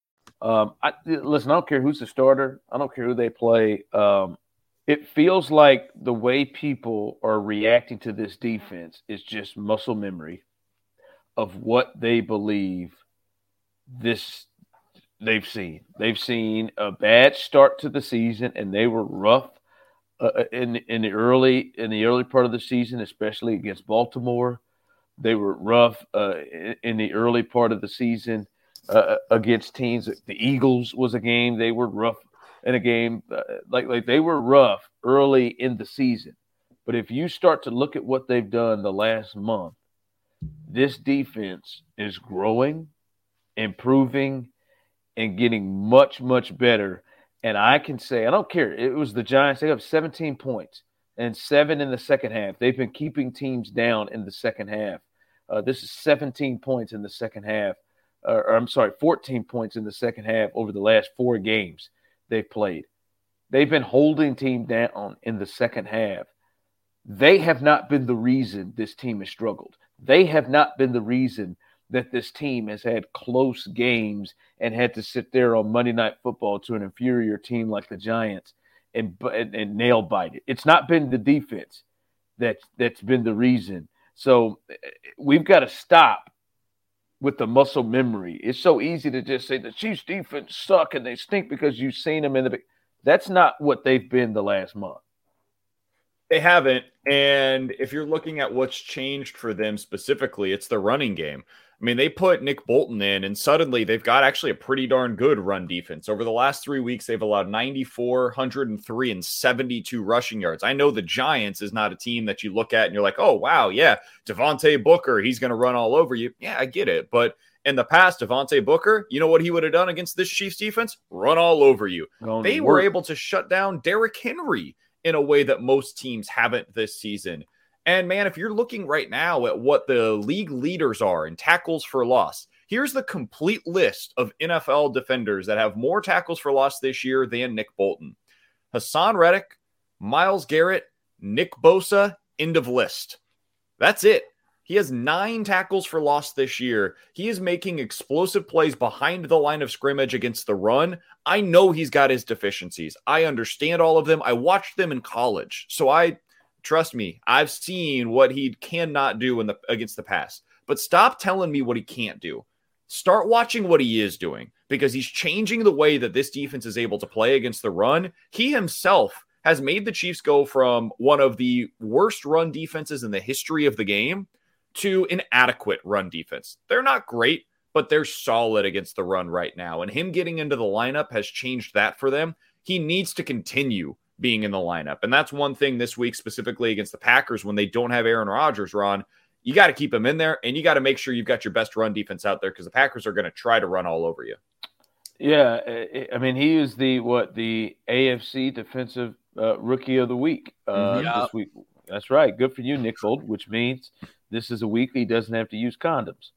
Um, I, listen, I don't care who's the starter. I don't care who they play. Um, it feels like the way people are reacting to this defense is just muscle memory of what they believe this they've seen. They've seen a bad start to the season, and they were rough uh, in in the early in the early part of the season, especially against Baltimore. They were rough uh, in, in the early part of the season uh, against teams. The Eagles was a game they were rough in a game uh, like like they were rough early in the season. But if you start to look at what they've done the last month, this defense is growing, improving, and getting much much better. And I can say I don't care. It was the Giants. They have 17 points and seven in the second half. They've been keeping teams down in the second half. Uh, this is 17 points in the second half or, I'm sorry, 14 points in the second half over the last four games they've played. They've been holding team down in the second half. They have not been the reason this team has struggled. They have not been the reason that this team has had close games and had to sit there on Monday Night Football to an inferior team like the Giants and, and, and nail bite it. It's not been the defense that that's been the reason. So eh, we've got to stop with the muscle memory. It's so easy to just say the Chiefs defense suck and they stink because you've seen them in the. That's not what they've been the last month. They haven't. And if you're looking at what's changed for them specifically, it's the running game. I mean, they put Nick Bolton in, and suddenly they've got actually a pretty darn good run defense. Over the last three weeks, they've allowed 94, 103, and 72 rushing yards. I know the Giants is not a team that you look at and you're like, oh, wow, yeah, Devontae Booker, he's going to run all over you. Yeah, I get it. But in the past, Devontae Booker, you know what he would have done against this Chiefs defense? Run all over you. they were able to shut down Derrick Henry in a way that most teams haven't this season. And man, if you're looking right now at what the league leaders are in tackles for loss, here's the complete list of NFL defenders that have more tackles for loss this year than Nick Bolton Haason Reddick, Myles Garrett, Nick Bosa, end of list. That's it. He has nine tackles for loss this year. He is making explosive plays behind the line of scrimmage against the run. I know he's got his deficiencies. I understand all of them. I watched them in college. So I Trust me, I've seen what he cannot do in the against the pass. But stop telling me what he can't do. Start watching what he is doing because he's changing the way that this defense is able to play against the run. He himself has made the Chiefs go from one of the worst run defenses in the history of the game to an adequate run defense. They're not great, but they're solid against the run right now. And him getting into the lineup has changed that for them. He needs to continue being in the lineup. And that's one thing this week, specifically against the Packers, when they don't have Aaron Rodgers, Ron, you got to keep him in there and you got to make sure you've got your best run defense out there because the Packers are going to try to run all over you. Yeah. I mean, he is the, what, the AFC defensive uh, rookie of the week uh, mm-hmm. yeah. this week. That's right. Good for you, Nick Gold, which means this is a week he doesn't have to use condoms.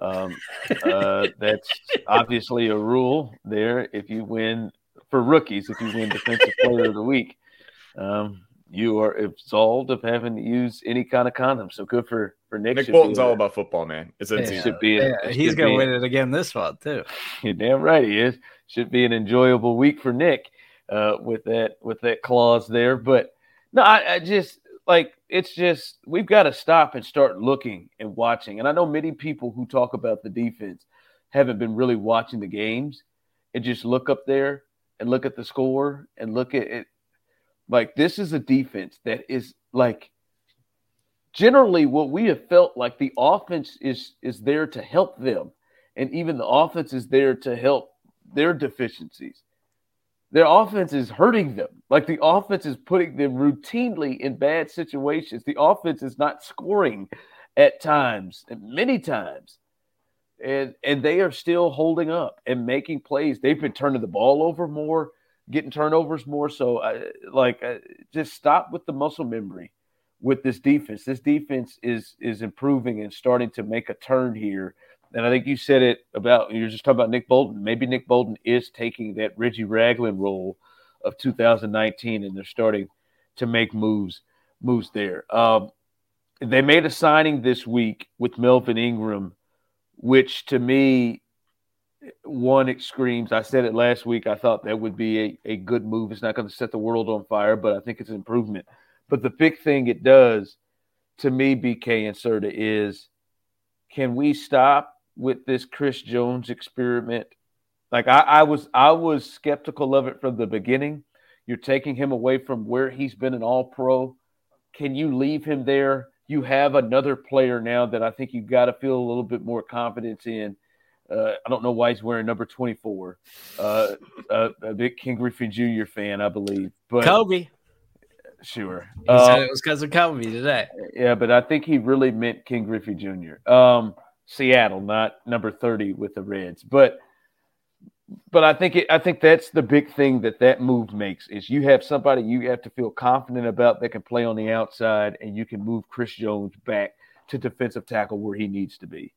Um, uh, (laughs) that's obviously a rule there. If you win for rookies if you win Defensive (laughs) Player of the Week. Um, you are absolved of having to use any kind of condom. So good for for Nick. Nick Bolton's all about football, man. It's a, yeah. should be. A, yeah, he's gonna win it again this month too. (laughs) You're damn right he is. Should be an enjoyable week for Nick uh, with that with that clause there. But no, I, I just like it's just we've got to stop and start looking and watching. And I know many people who talk about the defense haven't been really watching the games and just look up there and look at the score and look at it. Like this is a defense that is like generally what we have felt like the offense is is there to help them, and even the offense is there to help their deficiencies. Their offense is hurting them. Like the offense is putting them routinely in bad situations. The offense is not scoring at times, many times. And and they are still holding up and making plays. They've been turning the ball over more, getting turnovers more. So, uh, like, uh, just stop with the muscle memory with this defense. This defense is is improving and starting to make a turn here. And I think you said it about you're just talking about Nick Bolton. Maybe Nick Bolton is taking that Reggie Ragland role of 2019, and they're starting to make moves moves there. Um, they made a signing this week with Melvin Ingram, which to me, one it screams. I said it last week. I thought that would be a, a good move. It's not going to set the world on fire, but I think it's an improvement. But the big thing it does to me, BK and Serda, is can we stop with this Chris Jones experiment? Like I, I was I was skeptical of it from the beginning. You're taking him away from where he's been an all pro. Can you leave him there? You have another player now that I think you've got to feel a little bit more confidence in. Uh, I don't know why he's wearing number 24. Uh, uh, a big Ken Griffey Jr. fan, I believe. But Kobe. Sure. He um, said it was because of Kobe today. Yeah, but I think he really meant Ken Griffey Jr. Um, Seattle, not number 30 with the Reds. But but I think it, I think that's the big thing that that move makes is you have somebody you have to feel confident about that can play on the outside, and you can move Chris Jones back to defensive tackle where he needs to be.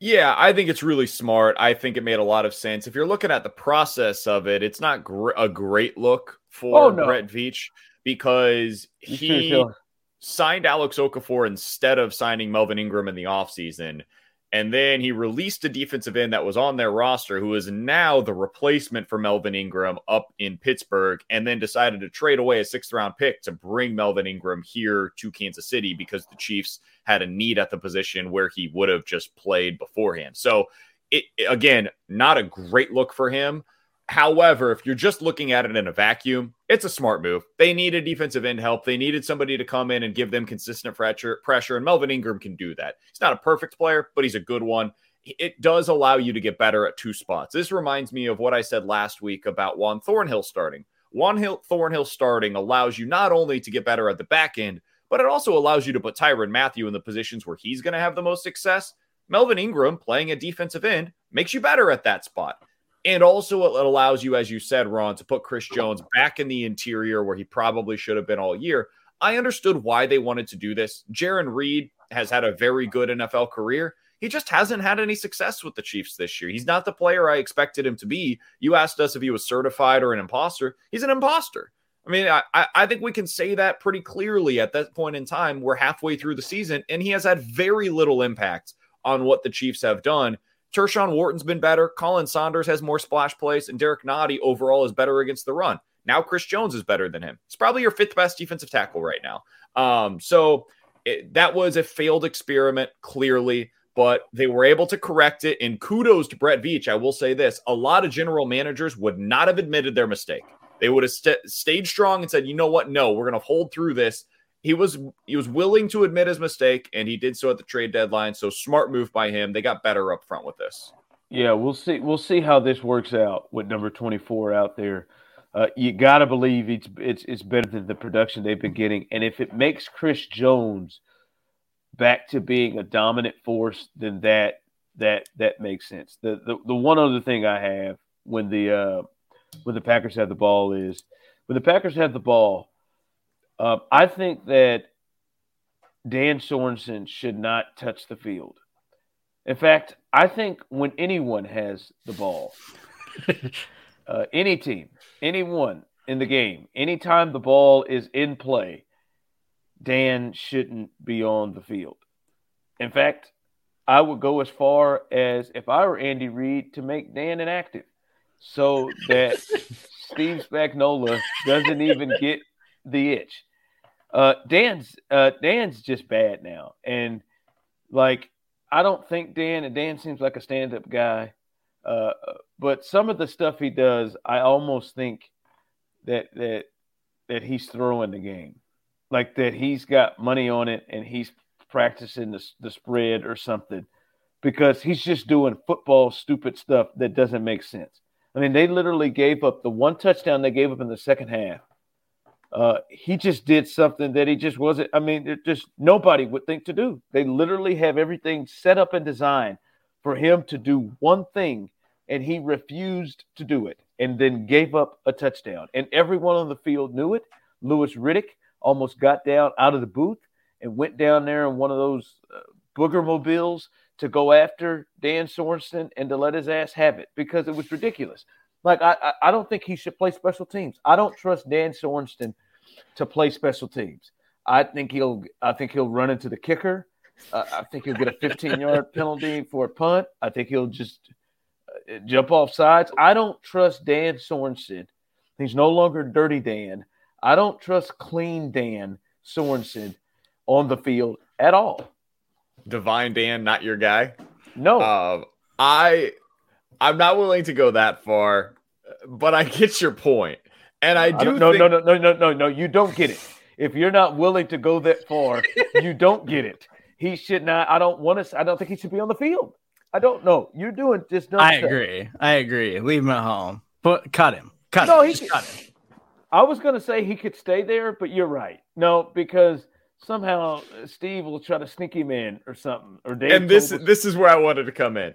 Yeah, I think it's really smart. I think it made a lot of sense. If you're looking at the process of it, it's not gr- a great look for oh, no. Brett Veach because he signed Alex Okafor instead of signing Melvin Ingram in the offseason. And then he released a defensive end that was on their roster, who is now the replacement for Melvin Ingram up in Pittsburgh, and then decided to trade away a sixth round pick to bring Melvin Ingram here to Kansas City because the Chiefs had a need at the position where he would have just played beforehand. So, it, again, not a great look for him. However, if you're just looking at it in a vacuum, it's a smart move. They needed defensive end help. They needed somebody to come in and give them consistent pressure, pressure, and Melvin Ingram can do that. He's not a perfect player, but he's a good one. It does allow you to get better at two spots. This reminds me of what I said last week about Juan Thornhill starting. Juan Hill, Thornhill starting allows you not only to get better at the back end, but it also allows you to put Tyrann Mathieu in the positions where he's going to have the most success. Melvin Ingram playing a defensive end makes you better at that spot. And also, it allows you, as you said, Ron, to put Chris Jones back in the interior where he probably should have been all year. I understood why they wanted to do this. Jarran Reed has had a very good NFL career. He just hasn't had any success with the Chiefs this year. He's not the player I expected him to be. You asked us if he was certified or an imposter. He's an imposter. I mean, I, I think we can say that pretty clearly at that point in time. We're halfway through the season, and he has had very little impact on what the Chiefs have done. Tershawn Wharton's been better. Khalen Saunders has more splash plays, and Derrick Nnadi overall is better against the run. Now Chris Jones is better than him. It's probably your fifth best defensive tackle right now. Um, so it, that was a failed experiment, clearly, but they were able to correct it. And kudos to Brett Veach. I will say this: a lot of general managers would not have admitted their mistake. They would have st- stayed strong and said, "You know what? No, we're going to hold through this." He was he was willing to admit his mistake and he did so at the trade deadline. So smart move by him. They got better up front with this. Yeah we'll see we'll see how this works out with number 24 out there. Uh, you got to believe it's, it's it's better than the production they've been getting. And if it makes chris jones back to being a dominant force then that that that makes sense. The the, the one other thing i have when the uh when the packers have the ball is when the packers have the ball uh, I think that Dan Sorensen should not touch the field. In fact, I think when anyone has the ball, (laughs) uh, any team, anyone in the game, anytime the ball is in play, Dan shouldn't be on the field. In fact, I would go as far as if I were Andy Reid to make Dan inactive so that (laughs) Steve Spagnuolo doesn't even get the itch. Uh, Dan's uh, Dan's just bad now, and like I don't think Dan and Dan seems like a stand-up guy, uh, but some of the stuff he does, I almost think that that that he's throwing the game, like that he's got money on it and he's practicing the the spread or something, because he's just doing football stupid stuff that doesn't make sense. I mean, they literally gave up the one touchdown they gave up in the second half uh, he just did something that he just wasn't. I mean, just nobody would think to do. They literally have everything set up and designed for him to do one thing, and he refused to do it and then gave up a touchdown. And everyone on the field knew it. Louis Riddick almost got down out of the booth and went down there in one of those uh, booger mobiles to go after Dan Sorensen and to let his ass have it because it was ridiculous. Like I, I don't think he should play special teams. I don't trust Dan Sorensen to play special teams. I think he'll I think he'll run into the kicker. Uh, I think he'll get a 15 yard (laughs) penalty for a punt. I think he'll just uh, jump off sides. I don't trust Dan Sorensen. He's no longer Dirty Dan. I don't trust Clean Dan Sorensen on the field at all. Divine Dan, not your guy. No, Uh, I I'm not willing to go that far, but I get your point, and I I do. don't- no, think, no, no, no, no, no, no. You don't get it. If you're not willing to go that far, (laughs) you don't get it. He should not. I don't want to. I don't think he should be on the field. I don't know. You're doing just. dumb I stuff. agree. I agree. Leave him at home. But cut him. Cut No, him. he Just can- cut him. I was going to say he could stay there, but you're right. No, because somehow Steve will try to sneak him in or something. Or Dave. and this Toll will- this is where I wanted to come in.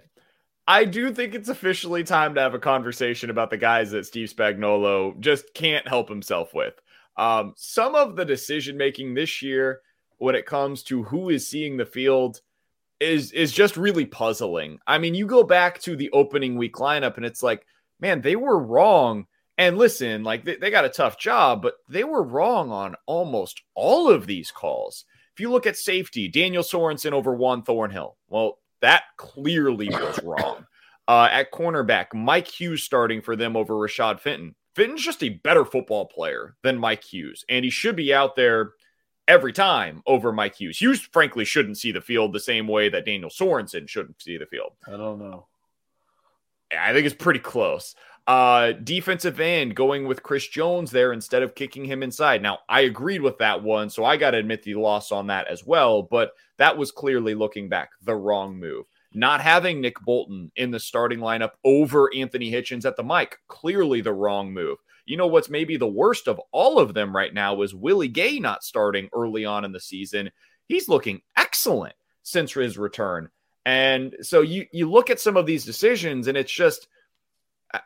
I do think it's officially time to have a conversation about the guys that Steve Spagnuolo just can't help himself with. Um, some of the decision making this year, when it comes to who is seeing the field, is is just really puzzling. I mean, you go back to the opening week lineup, and it's like, man, they were wrong. And listen, like they, they got a tough job, but they were wrong on almost all of these calls. If you look at safety, Daniel Sorensen over Juan Thornhill. Well, that clearly was wrong. Uh, at cornerback, Mike Hughes starting for them over Rashad Fenton. Fenton's just a better football player than Mike Hughes, and he should be out there every time over Mike Hughes. Hughes, frankly, shouldn't see the field the same way that Daniel Sorensen shouldn't see the field. I don't know. I think it's pretty close. Uh, defensive end going with Chris Jones there instead of kicking him inside. Now, I agreed with that one, so I got to admit the loss on that as well, but that was clearly looking back the wrong move. Not having Nick Bolton in the starting lineup over Anthony Hitchens at the mic, clearly the wrong move. You know what's maybe the worst of all of them right now is Willie Gay not starting early on in the season. He's looking excellent since his return. And so you you look at some of these decisions and it's just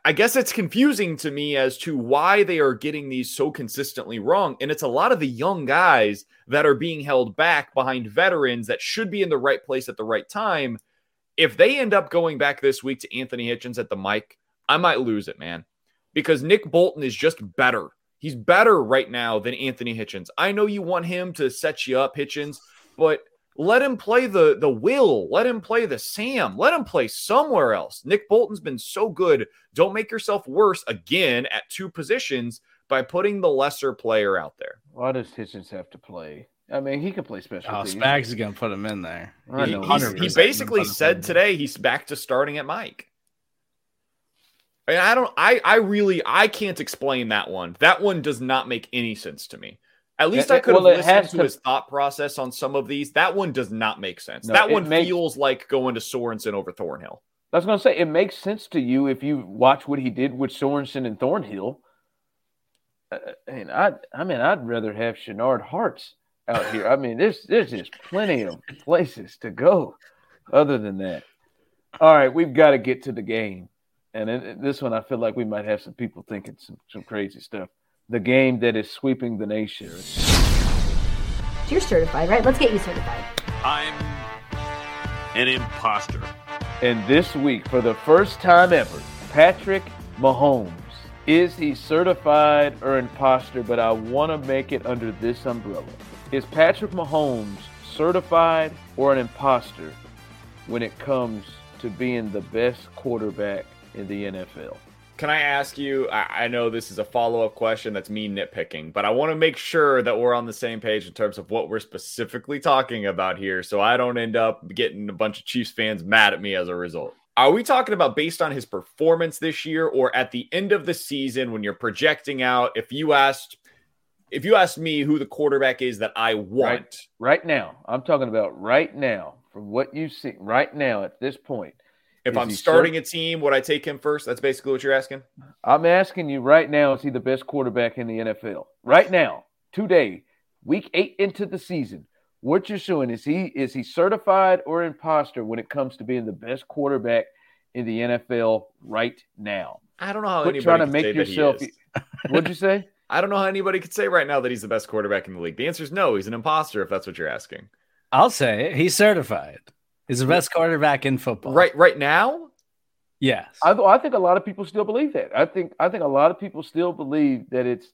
I guess it's confusing to me as to why they are getting these so consistently wrong. And it's a lot of the young guys that are being held back behind veterans that should be in the right place at the right time. If they end up going back this week to Anthony Hitchens at the mic, I might lose it, man, because Nick Bolton is just better. He's better right now than Anthony Hitchens. I know you want him to set you up, Hitchens, but let him play the the Will. Let him play the Sam. Let him play somewhere else. Nick Bolton's been so good. Don't make yourself worse again at two positions by putting the lesser player out there. Why does Hitchens have to play? I mean, he can play special Oh, teams. Spags is gonna put him in there. I He, know. he basically gonna put him said today he's back to starting at Mike. And I don't I I really I can't explain that one. That one does not make any sense to me. At least It- I could have well, it listened to, to- his thought process on some of these. That one does not make sense. No, that one makes- feels like going to Sorensen over Thornhill. I was going to say it makes sense to you if you watch what he did with Sorensen and Thornhill. Uh, and I, I mean, I'd rather have Shenard Harts out here. I mean, there's there's just plenty of places to go. Other than that, all right, we've got to get to the game, and in, this one I feel like we might have some people thinking some some crazy stuff. The game that is sweeping the nation. You're certified, right? Let's get you certified. I'm an imposter. And this week, for the first time ever, Patrick Mahomes. Is he certified or imposter? But I want to make it under this umbrella. Is Patrick Mahomes certified or an imposter when it comes to being the best quarterback in the NFL? Can I ask you? I, I know this is a follow up question that's me nitpicking, but I want to make sure that we're on the same page in terms of what we're specifically talking about here so I don't end up getting a bunch of Chiefs fans mad at me as a result. Are we talking about based on his performance this year or at the end of the season when you're projecting out? If you asked, if you asked me who the quarterback is that I want, Right now, I'm talking about right now, from what you see right now at this point. If Is I'm starting cert- a team, would I take him first? That's basically what you're asking. I'm asking you right now, is he the best quarterback in the NFL? Right now, today, week eight into the season, what you're showing is he is he certified or imposter when it comes to being the best quarterback in the NFL right now. I don't know how Quit anybody trying to make say that he yourself. is. What'd you say? (laughs) I don't know how anybody could say right now that he's the best quarterback in the league. The answer is no. He's an imposter if that's what you're asking. I'll say it. He's certified. He's the best quarterback in football. Right, right now. Yes. I, I think a lot of people still believe that. I think I think a lot of people still believe that it's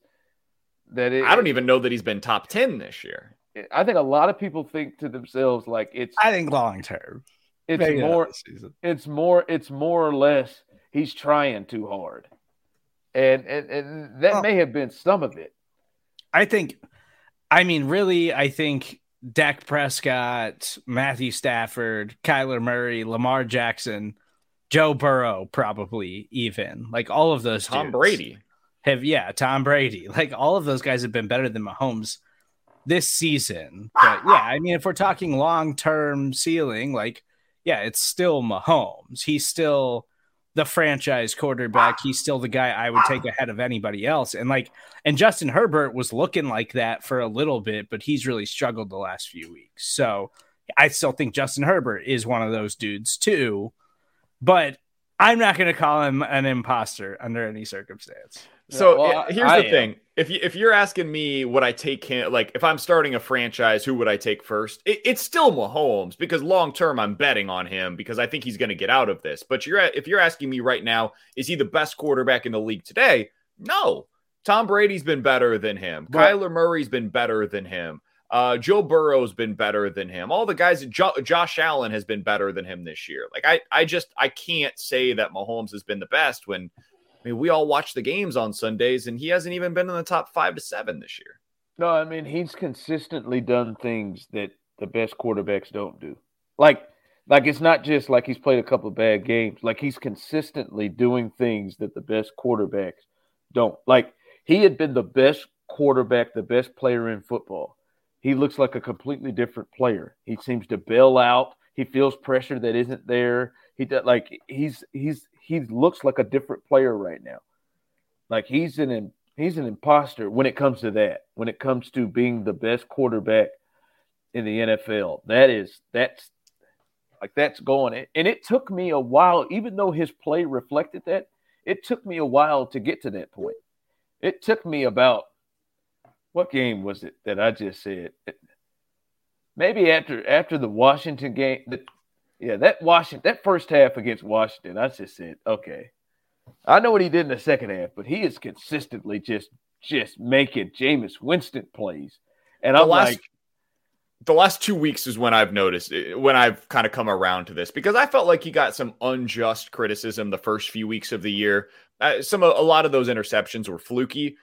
that it. I don't even know that he's been top ten this year. I think a lot of people think to themselves like it's I think long term. it's Maybe more it's more it's more or less he's trying too hard, and and, and that Well- may have been some of it. I think, I mean, really, I think Dak Prescott, Matthew Stafford, Kyler Murray, Lamar Jackson, Joe Burrow, probably even like all of those. Tom Brady. have, yeah, Tom Brady. (laughs) Like all of those guys have been better than Mahomes this season. But yeah, I mean, if we're talking long term ceiling, like, yeah, it's still Mahomes. He's still the franchise quarterback. He's still the guy I would take ahead of anybody else. And like, and Justin Herbert was looking like that for a little bit, but he's really struggled the last few weeks. So I still think Justin Herbert is one of those dudes too. But I'm not going to call him an imposter under any circumstance. So Well, yeah, here's I the am. thing: if you if you're asking me, would I take him? Like, if I'm starting a franchise, who would I take first? It, it's still Mahomes because long term, I'm betting on him because I think he's going to get out of this. But you're if you're asking me right now, is he the best quarterback in the league today? No, Tom Brady's been better than him. But- Kyler Murray's been better than him. Uh, Joe Burrow's been better than him. All the guys, jo- Josh Allen has been better than him this year. Like I, I just I can't say that Mahomes has been the best when I mean, we all watch the games on Sundays, and he hasn't even been in the top five to seven this year. No, I mean he's consistently done things that the best quarterbacks don't do. Like like it's not just like he's played a couple of bad games. Like he's consistently doing things that the best quarterbacks don't. Like he had been the best quarterback, the best player in football. He looks like a completely different player. He seems to bail out. He feels pressure that isn't there. He does like he's he's he looks like a different player right now. Like he's an he's an imposter when it comes to that. When it comes to being the best quarterback in the NFL, that is that's like that's going. And it took me a while, even though his play reflected that. It took me a while to get to that point. It took me about what game was it that I just said? Maybe after after the Washington game, the, yeah, that Washington that first half against Washington, I just said, okay, I know what he did in the second half, but he is consistently just just making Jameis Winston plays, and The I'm last- like, The last two weeks is when I've noticed it- when I've kind of come around to this because I felt like he got some unjust criticism the first few weeks of the year. Uh, some a lot of those interceptions were fluky.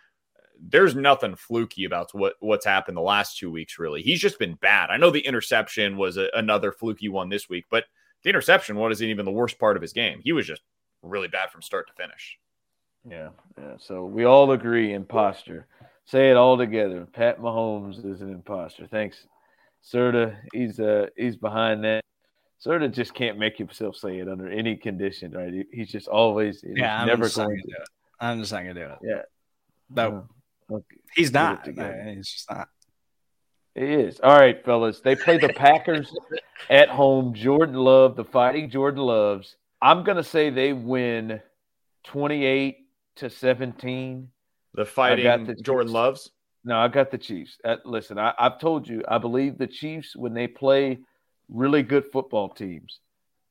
There's nothing fluky about what what's happened the last two weeks. Really, he's just been bad. I know the interception was a, another fluky one this week, but the interception wasn't even the worst part of his game. He was just really bad from start to finish. yeah, yeah. So we all agree, imposter. Say it all together. Pat Mahomes is an imposter. Thanks, Serda. He's uh he's behind that. Serda just can't make himself say it under any condition, right? He- He's just always he's Yeah, I'm never just not going gonna to. do it. I'm just not gonna do it. Yeah. No, Okay. He's not. He's just not. It is. All right, fellas. They play the Packers (laughs) at home. Jordan Love, the fighting Jordan Loves. I'm going to say they win 28 to 17. The fighting the Jordan Chiefs. loves. No, I got the Chiefs. Uh, listen, I, I've told you, I believe the Chiefs, when they play really good football teams,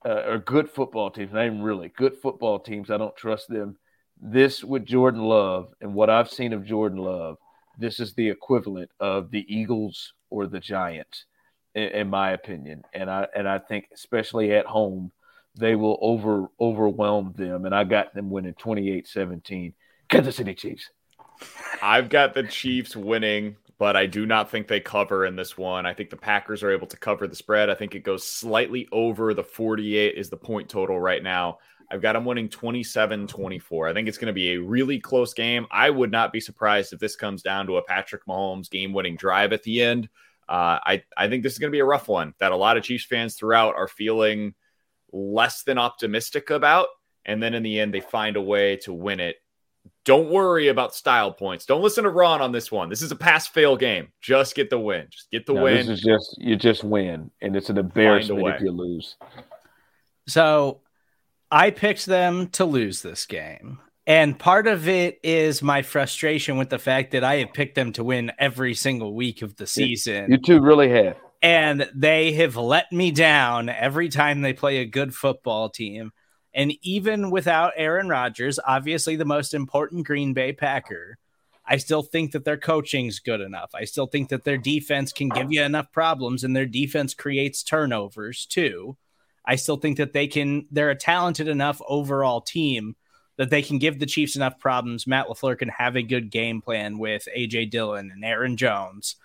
uh, or good football teams, not even really good football teams, I don't trust them. This with Jordan Love and what I've seen of Jordan Love, this is the equivalent of the Eagles or the Giants, in, in my opinion. And I and I think especially at home, they will over overwhelm them. And I got them winning 28-17. Kansas City Chiefs. I've got the Chiefs winning, but I do not think they cover in this one. I think the Packers are able to cover the spread. I think it goes slightly over the 48 is the point total right now. I've got them winning 27 24. I think it's going to be a really close game. I would not be surprised if this comes down to a Patrick Mahomes game winning drive at the end. Uh, I, I think this is going to be a rough one that a lot of Chiefs fans throughout are feeling less than optimistic about. And then in the end, they find a way to win it Don't worry about style points. Don't listen to Ron on this one. This is a pass fail game. Just get the win. Just get the No, win. This is just you just win, and it's an embarrassment if you lose. So I picked them to lose this game. And part of it is my frustration with the fact that I have picked them to win every single week of the season. You two really have. and they have let me down every time they play a good football team. And even without Aaron Rodgers, obviously the most important Green Bay Packer, I still think that their coaching's good enough. I still think that their defense can give you enough problems and their defense creates turnovers too. I still think that they can, they're a talented enough overall team that they can give the Chiefs enough problems. Matt LaFleur can have a good game plan with AJ Dillon and Aaron Jones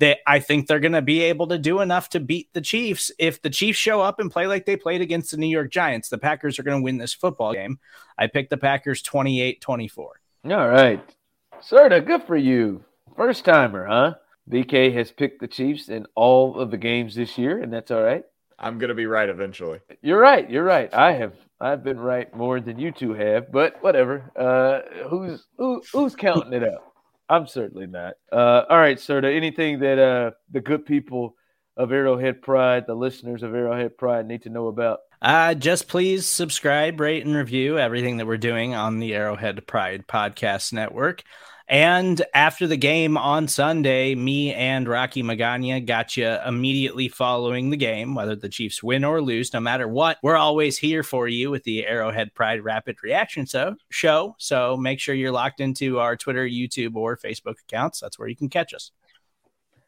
that I think they're going to be able to do enough to beat the Chiefs. If the Chiefs show up and play like they played against the New York Giants, the Packers are going to win this football game. I picked the Packers 28 24. All right. Serda, good for you. First timer, huh? BK has picked the Chiefs in all of the games this year, and that's all right. I'm gonna be right eventually. You're right. You're right. I have I've been right more than you two have, but whatever. Uh, who's who, who's counting it up? I'm certainly not. Uh, all right, Serda. Anything that uh, the good people of Arrowhead Pride, the listeners of Arrowhead Pride, need to know about? Uh, just please subscribe, rate, and review everything that we're doing on the Arrowhead Pride Podcast Network. And after the game on Sunday, me and Rocky Magana got you immediately following the game, whether the Chiefs win or lose, no matter what. We're always here for you with the Arrowhead Pride Rapid Reaction so, show. So make sure you're locked into our Twitter, YouTube, or Facebook accounts. That's where you can catch us.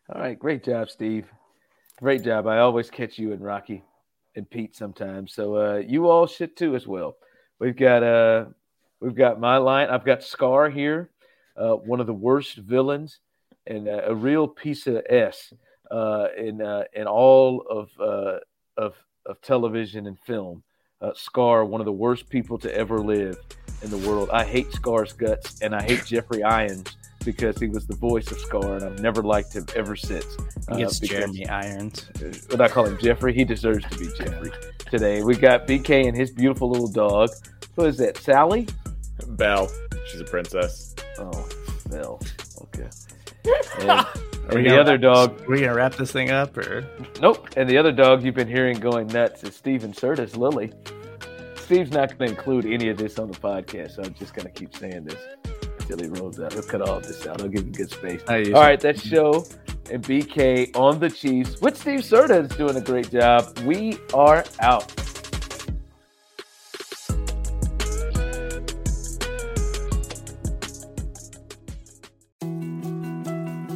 All right, great job, Steve. Great job. I always catch you and Rocky and Pete sometimes. So uh, you all should too as well. We've got uh, we've got my line. I've got Scar here uh, one of the worst villains and uh, a real piece of s uh, in uh, in all of uh, of of television and film. Uh, Scar, one of the worst people to ever live in the world. I hate Scar's guts, and I hate Jeffrey Irons because he was the voice of Scar, and I've never liked him ever since. He gets because- Jeremy Irons. When I call him Jeffrey, he deserves to be Jeffrey. Today we got BK and his beautiful little dog. Who is that? Sally? Belle, she's a princess. Oh, Belle. Okay. (laughs) And, Are and the gonna other wrap- dog, Are we gonna wrap this thing up, or nope. And the other dog you've been hearing going nuts is Steven Serda's, Lily. Steve's not going to include any of this on the podcast, so I'm just going to keep saying this until he rolls out. He'll cut all this out. I'll give him good space. I usually- All right, that's show and BK on the Chiefs with Steve Serda is doing a great job. We are out.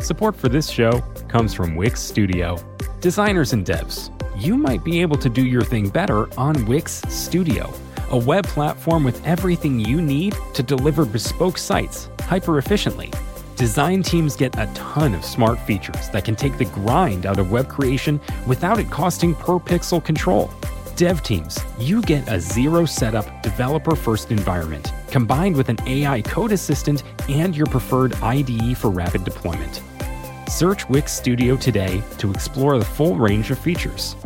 Support for this show comes from Wix Studio. Designers and devs, you might be able to do your thing better on Wix Studio, a web platform with everything you need to deliver bespoke sites hyper efficiently. Design teams get a ton of smart features that can take the grind out of web creation without it costing per pixel control. Dev teams, you get a zero setup, developer first environment combined with an AI code assistant and your preferred IDE for rapid deployment. Search Wix Studio today to explore the full range of features.